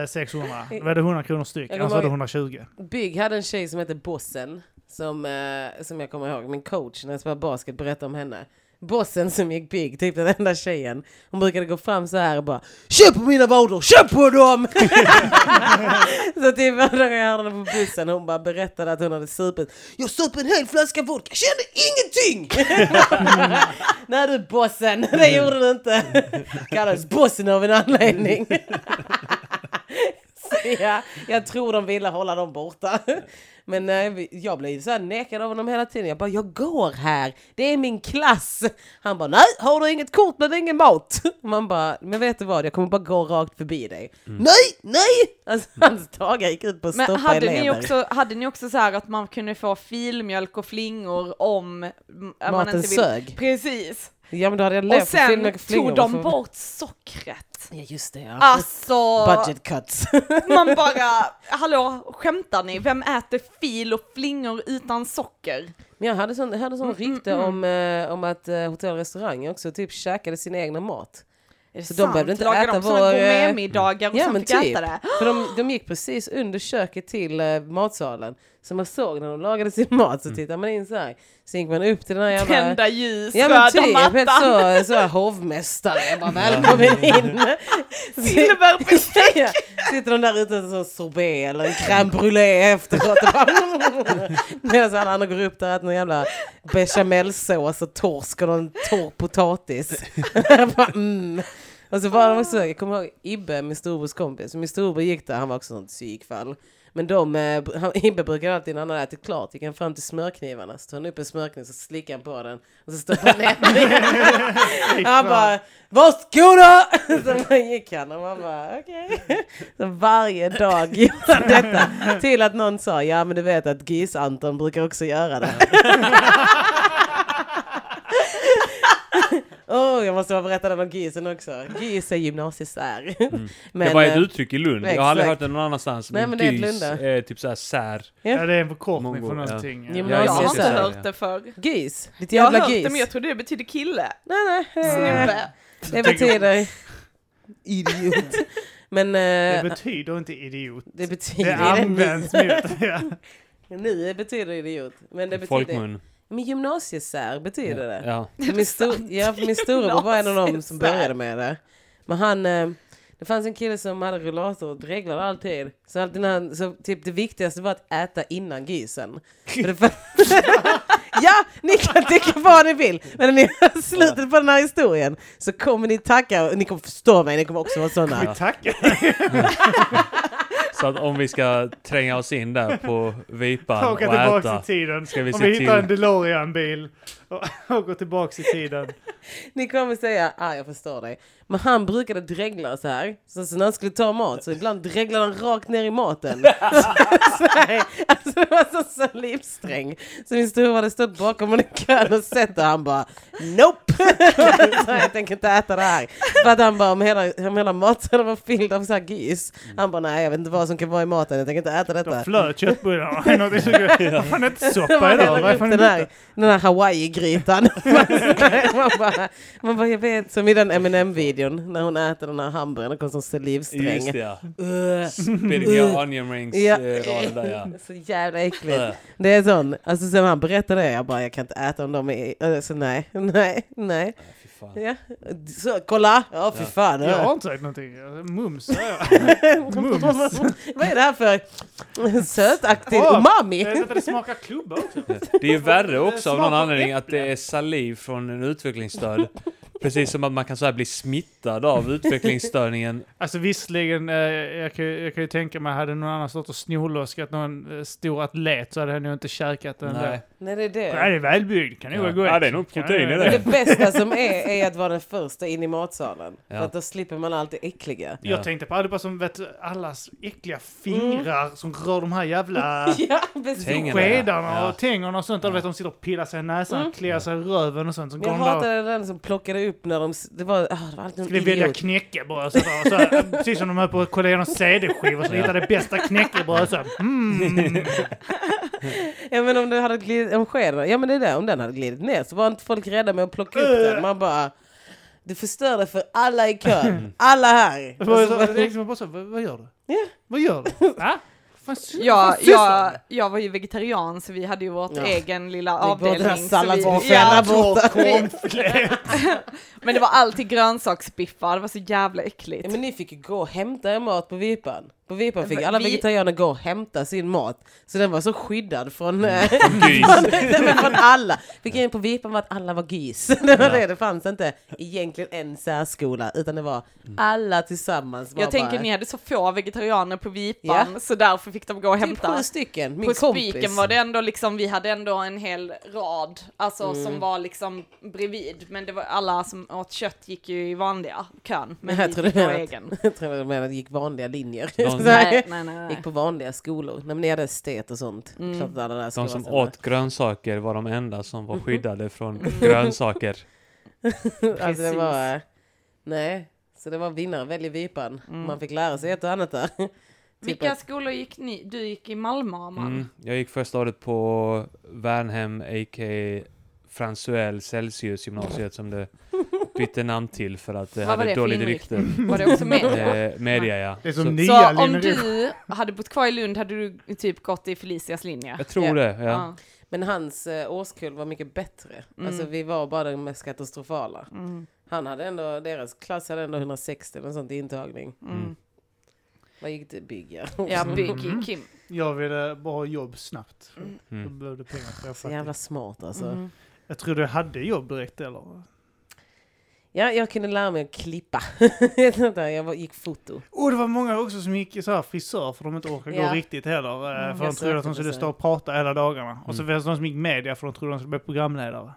Eh, 600. Det var det 100 kronor styck, annars var det kommer 120. Bygg hade en tjej som hette Bossen, som, eh, som jag kommer ihåg, min coach när jag spelade basket berättade om henne. Bossen som gick pigg, typ den enda tjejen, hon brukade gå fram så här och bara Köp på mina vader, köp på dem! så typ varje gång jag hörde henne på bussen, hon bara berättade att hon hade supit. Jag söp en hel flaska vodka, kände ingenting! Nej du bossen, det gjorde du inte. Kallades bossen av en anledning. Ja, jag tror de ville hålla dem borta. Men eh, vi- jag blev så här nekad av honom hela tiden. Jag bara, jag går här. Det är min klass. Han bara, nej, har du inget kort blir det ingen mat. Man bara, men vet du vad, jag kommer bara gå rakt förbi dig. Nej, nej! Alltså, hans dagar gick ut på att Men stoppa hade elever. ni, också, hade ni också så här att man kunde få filmjölk och flingor om mm, man Maten inte vill? sög. Precis. Ja men då hade jag levt sen och flingor tog de för- bort sockret. Ja just det ja. Alltså, Budget cuts. man bara, hallå, skämtar ni? Vem äter fil och flingor utan socker? Men jag hade sån, jag hade sån Mm, rykte om, eh, om att eh, hotell och restauranger också typ käkade sin egna mat. Är det Så de behövde inte Lagar äta de vår, eh, gourmetmiddagar och ja, sen men fick typ. äta det? För de, de gick precis under köket till eh, matsalen. Så man såg när de lagade sin mat så tittade man in så här. Så gick man upp till den här jävla... Tända ljus, Ja men typ, mattan, så, så här hovmästare, jag bara välkommen in. silverbestick. Ja, Sitter de där ute och så sorbet eller en crème brûlée efteråt. Medan alla andra går upp där och äter någon jävla bechamelsås och torsk och någon torr potatis. Bara, mm. Och så var de också, jag kommer ihåg Ibbe, min storebrors kompis, min storebror gick där, han var också sånt psykfall. Men de, eh, han, Ibbe brukade alltid när han hade ätit klart, gick han fram till smörknivarna, så tog han upp en smörkniv så slickade han på den och så stoppade han ner den. Han bara Varsågoda! Så man gick han och man bara okej. Så varje dag gjorde han detta. Till att någon sa ja men du vet att Gis-Anton brukar också göra det. Åh, jag måste bara berätta den om Gisen också. Gis är gymnasiesär. Men, det var ett eh, uttryck i Lund. Jag har aldrig hört det någon annanstans. Nej, Men, men det är gys typ såhär sär. Ja, det är en förkortning för ja. någonting. Ja. Gymnasiet. Jag har inte hört det för. Gis, ditt Jag har jävla hört gis. det men jag trodde det betyder kille. Nej nej. Snubbe. Det betyder idiot. Men Det eh, betyder inte idiot. det Det betyder används mot... Ja. Nu betyder idiot. Men det betyder... Folkmun. Men gymnasiesär betyder det. Ja. Min, stor, ja, min storebror var en av dem som började med det. Men han... Eh, det fanns en kille som hade rullator och dreglade alltid. Så, alltid han, så typ det viktigaste var att äta innan fann- ja, ni kan tycka vad ni vill. Men när ni har slutet på den här historien så kommer ni tacka och ni kommer förstå mig. Ni kommer också vara sådana. Vi tackar. Så att om vi ska tränga oss in där på Vipan och äta. tiden. Ska vi Om se vi hittar till- en DeLorean-bil och, och går tillbaks i tiden. Ni kommer säga, ah jag förstår dig. Men han brukade dregla så här. Så, så när han skulle ta mat så ibland dreglade han rakt ner i maten. så, här, alltså det var så salivsträng. Så min stora hade stått bakom honom i kön och sett det och han bara Nope! så jag tänker inte äta det här. För att han bara, om hela, om hela matsalen var fylld av så här gis. Han bara, nej jag vet inte vad som kan vara i maten, jag tänker inte äta detta. flöt köttbullarna. Vad fan inte soppa idag? den är här, den här hawaii-grytan. man, bara, man bara, jag vet, som i den Eminem-videon när hon äter den här hamburgaren och kommer som salivsträng. Just det ja. Uh, your onion rings. Ja. raden där ja. Så jävla äckligt. Äh. Det är sån, alltså sen han berättade det, jag bara, jag kan inte äta om de är, alltså nej, nej, nej. Fan. Ja. Så, kolla! Ja, fy Ja. fan. Jag har inte sagt någonting. Mums sa jag. Mums. Vad är det här för sötaktig Åh, umami? Jag vet att det smakar klubba också. Det är ju värre också av någon anledning att det är saliv från en utvecklingsstörd. Precis som att man kan så här bli smittad av utvecklingsstörningen. Alltså visserligen, eh, jag, kan, ju- jag kan ju tänka mig, hade någon annan stått och snorloskat någon eh, stor atlet så hade han nog inte käkat den Nej. där. Nej, det är det. Nej, det är välbyggd, kan nog Ja. gå Ja, det är nog protein i det. Det bästa som är, är att vara den första in i matsalen. Ja. För att då slipper man allt det äckliga. Jag Ja. tänkte på allihopa som vet, allas äckliga fingrar som rör de här jävla Ja, skedarna ja. och tängerna och sånt. Där, vet, de sitter och pillar sig i näsan, Mm. kliar sig i röven och sånt. Så går Jag hatade den som plockade upp när de... Det var, ah, det var alltid skulle någon välja idiot. knäckebröd. Så, där, så, här, precis som de höll på att kolla igenom CD-skivor så hittade det bästa knäckebröd. Så, här, mm. Ja men om det hade glidit, om skeden, ja men det är det, om den hade glidit ner så var inte folk rädda med att plocka upp den. Man bara, du förstörde för alla i kön. Alla här. Det var Och så- liksom vad, vad gör du? Ja. Vad gör du? Va? Ja, jag, jag var ju vegetarian så vi hade ju vårt Ja. egen lilla avdelning. så vi- salladsbuffén borta. Men det var alltid grönsaksbiffar, det var så jävla äckligt. Ja, men ni fick ju gå och hämta er mat på Vipan. På Vipan fick Vi- alla vegetarianer gå och hämta sin mat. Så den var så skyddad från, eh, Gys. Nej, men från alla. För grejen på Vipan var att alla var gys. Det var Ja. det, det fanns inte egentligen en särskola utan det var alla tillsammans. Var Jag tänker bara, ni hade så få vegetarianer på Vipan så därför fick de gå och typ hämta. sju stycken, min På kompis. spiken var det ändå liksom, vi hade ändå en hel rad, alltså Mm. som var liksom bredvid. Men det var alla som åt kött gick ju i vanliga kön. Men Jag vi gå menat- egen. Jag tror du menade att det gick vanliga linjer. De- Så här, Nej, nej, nej. Gick på vanliga skolor. Nej, men ni hade estet och sånt. Mm. Klart alla där De som åt grönsaker var de enda som var skyddade från grönsaker. alltså det var... Nej, så det var vinnare väljer Vipan. Man fick lära sig ett och annat där. Typ Vilka att- skolor gick ni? Du gick i Malmö, Amal. Mm. Jag gick första året på Värnhem, a.k.a. Fransuell Celsius gymnasiet som det bytte namn till för att det Vad var hade det för dåligt inriktning? rykte. Var det också media? Eh, media ja. Det är som Så, nya Så om linjer. du hade bott kvar i Lund hade du typ gått i Felicias linje? jag tror det, ja. Ja. Men hans eh, årskull var mycket bättre. Mm. Alltså vi var bara de mest katastrofala. Mm. Han hade ändå, deras klass hade ändå 160 eller sånt i intagning. Mm. Vad gick det? Bygga? Ja, bygg Mm. Kim. Jag ville bara ha jobb snabbt. Mm. behövde pengar. för Jag, Så jävla smart alltså. Mm. jag tror du hade jobb direkt eller? Ja, jag kunde lära mig att klippa. jag var- gick foto. Och det var många också som gick så här frisör för de inte orkar Ja. gå riktigt heller. eh, Mm, för de jag trodde att de skulle stå och prata hela dagarna. Och så Mm. fanns det de som gick media för de trodde de skulle bli programledare.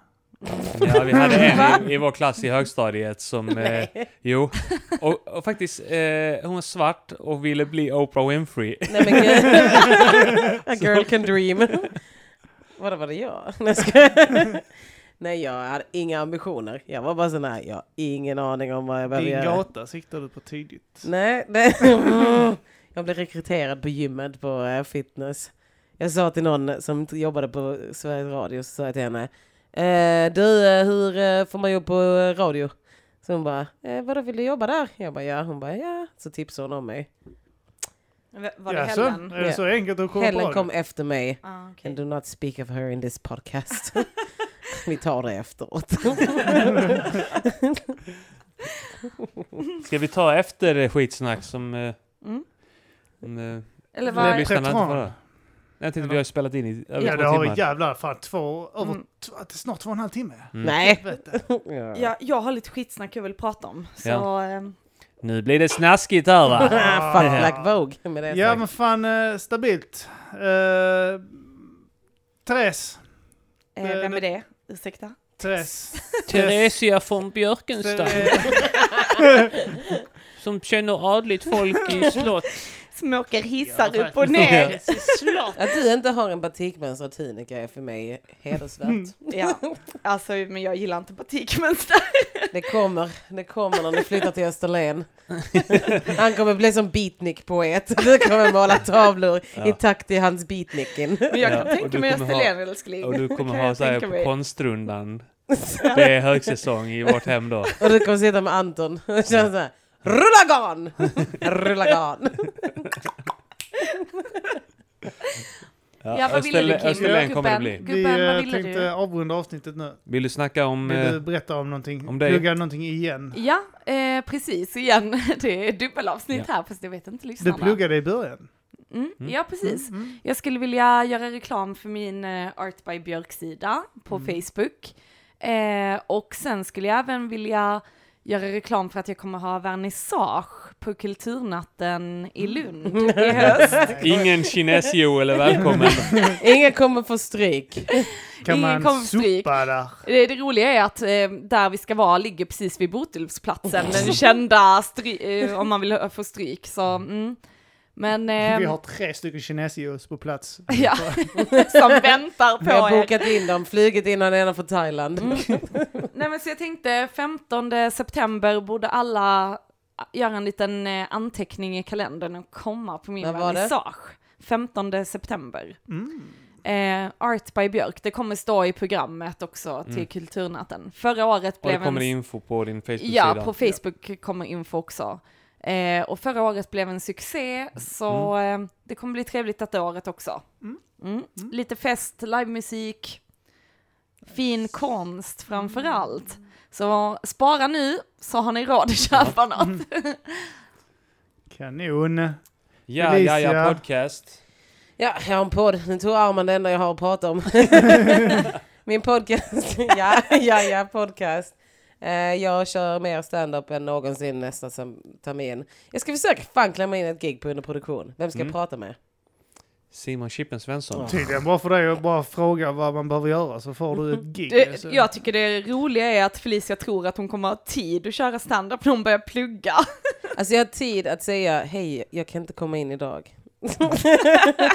Ja, vi hade en i, i vår klass i högstadiet som... Eh, jo. Och, och faktiskt, eh, hon var svart och ville bli Oprah Winfrey. Nej men gud. A girl can dream. Vadå, var det jag? Nej. Nej, jag hade inga ambitioner. Jag var bara sån här, jag har ingen aning om vad jag behöver Din göra. gata siktar du på tidigt. Nej, det... jag blev rekryterad på gymmet på eh, fitness. Jag sa till någon som jobbade på Sveriges Radio, så sa jag till henne. Eh, du, eh, hur eh, får man jobb på radio? Så hon bara, eh, vadå vill du jobba där? Jag bara, ja. Hon bara, ja. Så tipsade hon om mig. Var det Ja, så, Helen? är det så enkelt att komma Helen på kom efter mig. Ah, okej. And do not speak of her in this podcast. Vi tar det efteråt. Ska vi ta efter eh, skitsnack som... Eh, Mm. om, eh, Eller vad? inte får höra. Jag tänkte vi har spelat in i över Ja, två det har vi timmar. jävlar. Fan, två, över, Mm. t- det är snart två och en halv timme. Mm. Nej. Helvete. Ja. Ja, jag har lite skitsnack jag vill prata om. Så, Ja. ehm, Nu blir det snaskigt här va? Fuck like Vogue med det Ja, sagt. men fan eh, stabilt. Uh, Therese. eh, vem är det? Ursäkta? Therese. Teresia von Björkenstad som känner adligt folk i slott. Som åker hissar Ja, upp och ner. Att du inte har en batikmönstrad tunika är för mig hedersvärt. Ja, alltså men jag gillar inte batikmönster. Det kommer, det kommer när ni flyttar till Österlen. Han kommer bli som beatnik-poet. Du kommer måla tavlor Ja. i takt till hans beatnicken. Men jag Ja, kan och tänka du mig kommer ha- Österlen älskling. Och du Det kommer ha så här på mig. konstrundan. Det är högsäsong i vårt hem då. Och du kommer sitta med Anton och köra så här. Rullagan! Rullagan! Ja, vad ville du, Kim? Österlen kommer det bli. Gubben, Vi vad eh, ville du? tänkte avrunda avsnittet nu. Vill du snacka om... Vill Eh, du berätta om någonting? om dig? Plugga någonting igen? Ja, eh, precis igen. Det är dubbelavsnitt här fast det vet inte Du lyssnarna. pluggade i början? Mm, Mm. Ja, precis. Mm. Jag skulle vilja göra reklam för min eh, Art by Björk-sida på Mm. Facebook. Eh, och sen skulle jag även vilja göra reklam för att jag kommer ha vernissage på Kulturnatten i Lund i höst. Ingen kines-Joel är välkommen. Ingen kommer få stryk. Kan Ingen man kommer stryk. sopa där? Det, det roliga är att eh, där vi ska vara ligger precis vid Botelövsplatsen, den kända stry- eh, om man vill få stryk. Så, mm. Men, eh, Vi har tre stycken kinesljus på plats. ja, som väntar Vi har på er. bokat in dem, flugit innan ena från Thailand. Mm. Nej men så jag tänkte 15 september borde alla göra en liten eh, anteckning i kalendern och komma på min vernissage. 15 september. Mm. Eh, Art by Björk, det kommer stå i programmet också till Mm. Kulturnatten. Förra året Och det blev kommer en... info på din Facebook-sida. Ja, på Facebook kommer info också. Eh, och förra året blev en succé, så eh, det kommer bli trevligt detta året också. Mm. Lite fest, livemusik, fin konst framför allt. Så spara nu, så har ni råd att köpa något. Kanon. Ja, ja, Felicia. ja, podcast. Ja, jag har en podd. Nu tog Arman det enda jag har att prata om. Min podcast. ja, ja, ja, podcast. Eh, jag kör mer stand-up än någonsin nästa termin. Jag ska försöka fan klämma in ett gig på underproduktion. Vem ska jag Mm. prata med? Simon Chippen Svensson. Tydligen bra för dig att bara fråga vad man behöver göra så får du ett gig. Det, Så- jag tycker det roliga är att Felicia tror att hon kommer ha tid att köra stand-up när hon börjar plugga. Alltså jag har tid att säga hej, jag kan inte komma in idag.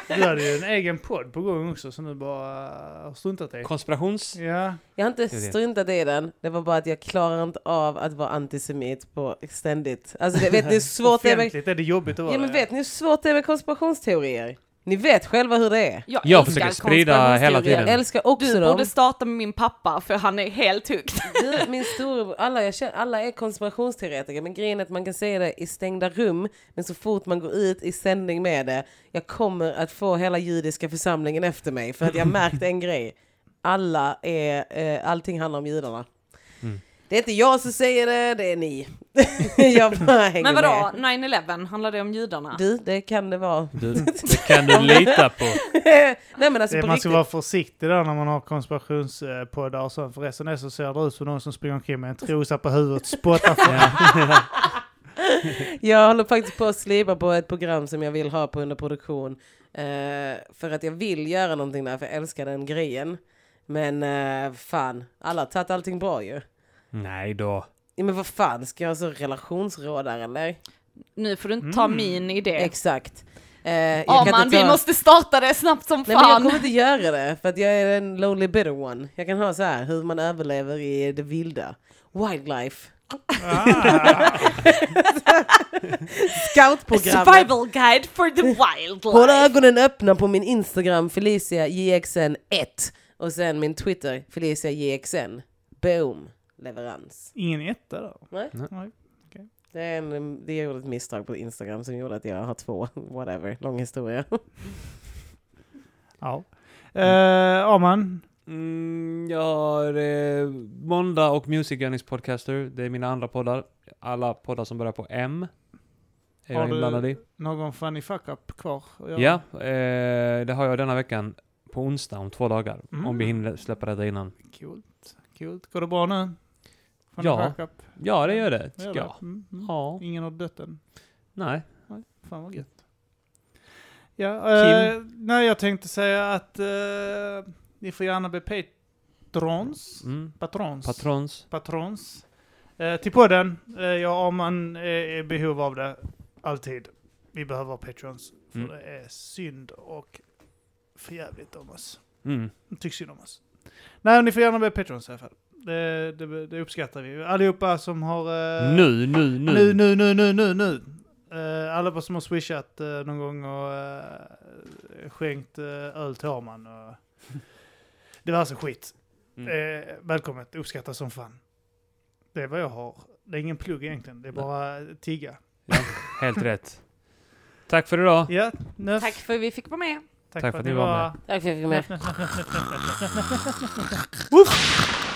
Du hade ju en egen podd på gång också som du bara uh, har struntat i. Konspirations... Ja, Jag har inte struntat i den. Det var bara att jag klarar inte av att vara antisemit på ständigt. Alltså det, vet ni hur svårt det är med... är det jobbigt att vara Ja men det. vet ni hur svårt det är med konspirationsteorier? Ni vet själva hur det är. Jag, Jag försöker sprida hela Jag tiden. konspirationsteorier. älskar också Du dem. borde starta med min pappa för han är helt hooked. Du, min storebror, alla, jag känner, alla är konspirationsteoretiker men grejen är att man kan säga det i stängda rum men så fort man går ut i sändning med det jag kommer att få hela judiska församlingen efter mig för att jag märkt en grej. Alla är, eh, allting handlar om judarna. Det är inte jag som säger det, det är ni. jag bara hänger Men vadå, med. 9-11, handlar det om judarna? Du, det kan det vara. Du, det kan du lita på. Nej men alltså Det, på man riktigt. ska vara försiktig där när man har konspirationspoddar och sånt. För resten är så ser det ut som någon som springer omkring med en trosa på huvudet, spottar för Jag håller faktiskt på att slipa på ett program som jag vill ha på under produktion. Eh, för att jag vill göra någonting där, för jag älskar den grejen. Men eh, fan, alla har tagit allting bra ju. Nej då. Ja, men vad fan, ska jag ha så relationsråd där eller? Nu får du inte ta Mm. min idé. Exakt. Eh, jag Ja kan man, inte vi ta- måste starta det snabbt som Nej men jag fan. kommer inte göra det, för att jag är en lonely bitter one. Jag kan ha så här, hur man överlever i det vilda. Wildlife. ah, Scoutprogrammet. Survival guide for the Håll wildlife. ögonen öppna på min Instagram Felicia JXN 1 och sen min Twitter Felicia JXN. Boom! Leverans. Ingen etta där. Nej. Nej. Det är en, det gjorde ett misstag på Instagram som gjorde att jag har två, whatever, lång historia. Ja. Uh, Arman, Mm, jag har eh, Måndag och Music Gunnings Podcaster. Det är mina andra poddar. Alla poddar som börjar på M. Är Har jag du- inblandad i. någon funny fuck-up kvar? Ja, eh, det har jag denna veckan på onsdag om två dagar. Mm. Om vi hinner släppa detta innan. Coolt. Coolt. Går det bra nu? Funny Ja. Ja, det gör det, tycker jag. Mm, mm. Ja, Ingen har dött än? nej. Nej, fan vad gött. Ja, eh, nej, jag tänkte säga att eh, ni får gärna bli patrons. Mm. Patrons. Patrons. patrons. Eh, till podden. Eh, ja, om man är i behov av det. Alltid. Vi behöver patrons. För Mm. det är synd och förjävligt om oss. Mm. De tycks synd om oss. Nej, ni får gärna bli patrons i alla fall. Det, det, det uppskattar vi. Allihopa som har... eh, Nu, nu, nu. nu, nu, nu, nu, nu, nu. Uh, alla som har swishat uh, någon gång och uh, skänkt uh, öl till Arman och diverse skit. Mm. Eh, välkommet, uppskattas som fan. Det är vad jag har. Det är ingen plugg egentligen, det är bara tigga. Helt rätt. Tack för idag. Ja, nöff. Tack för att vi fick vara med. Tack, Tack för att ni var med. Tack för att jag fick med.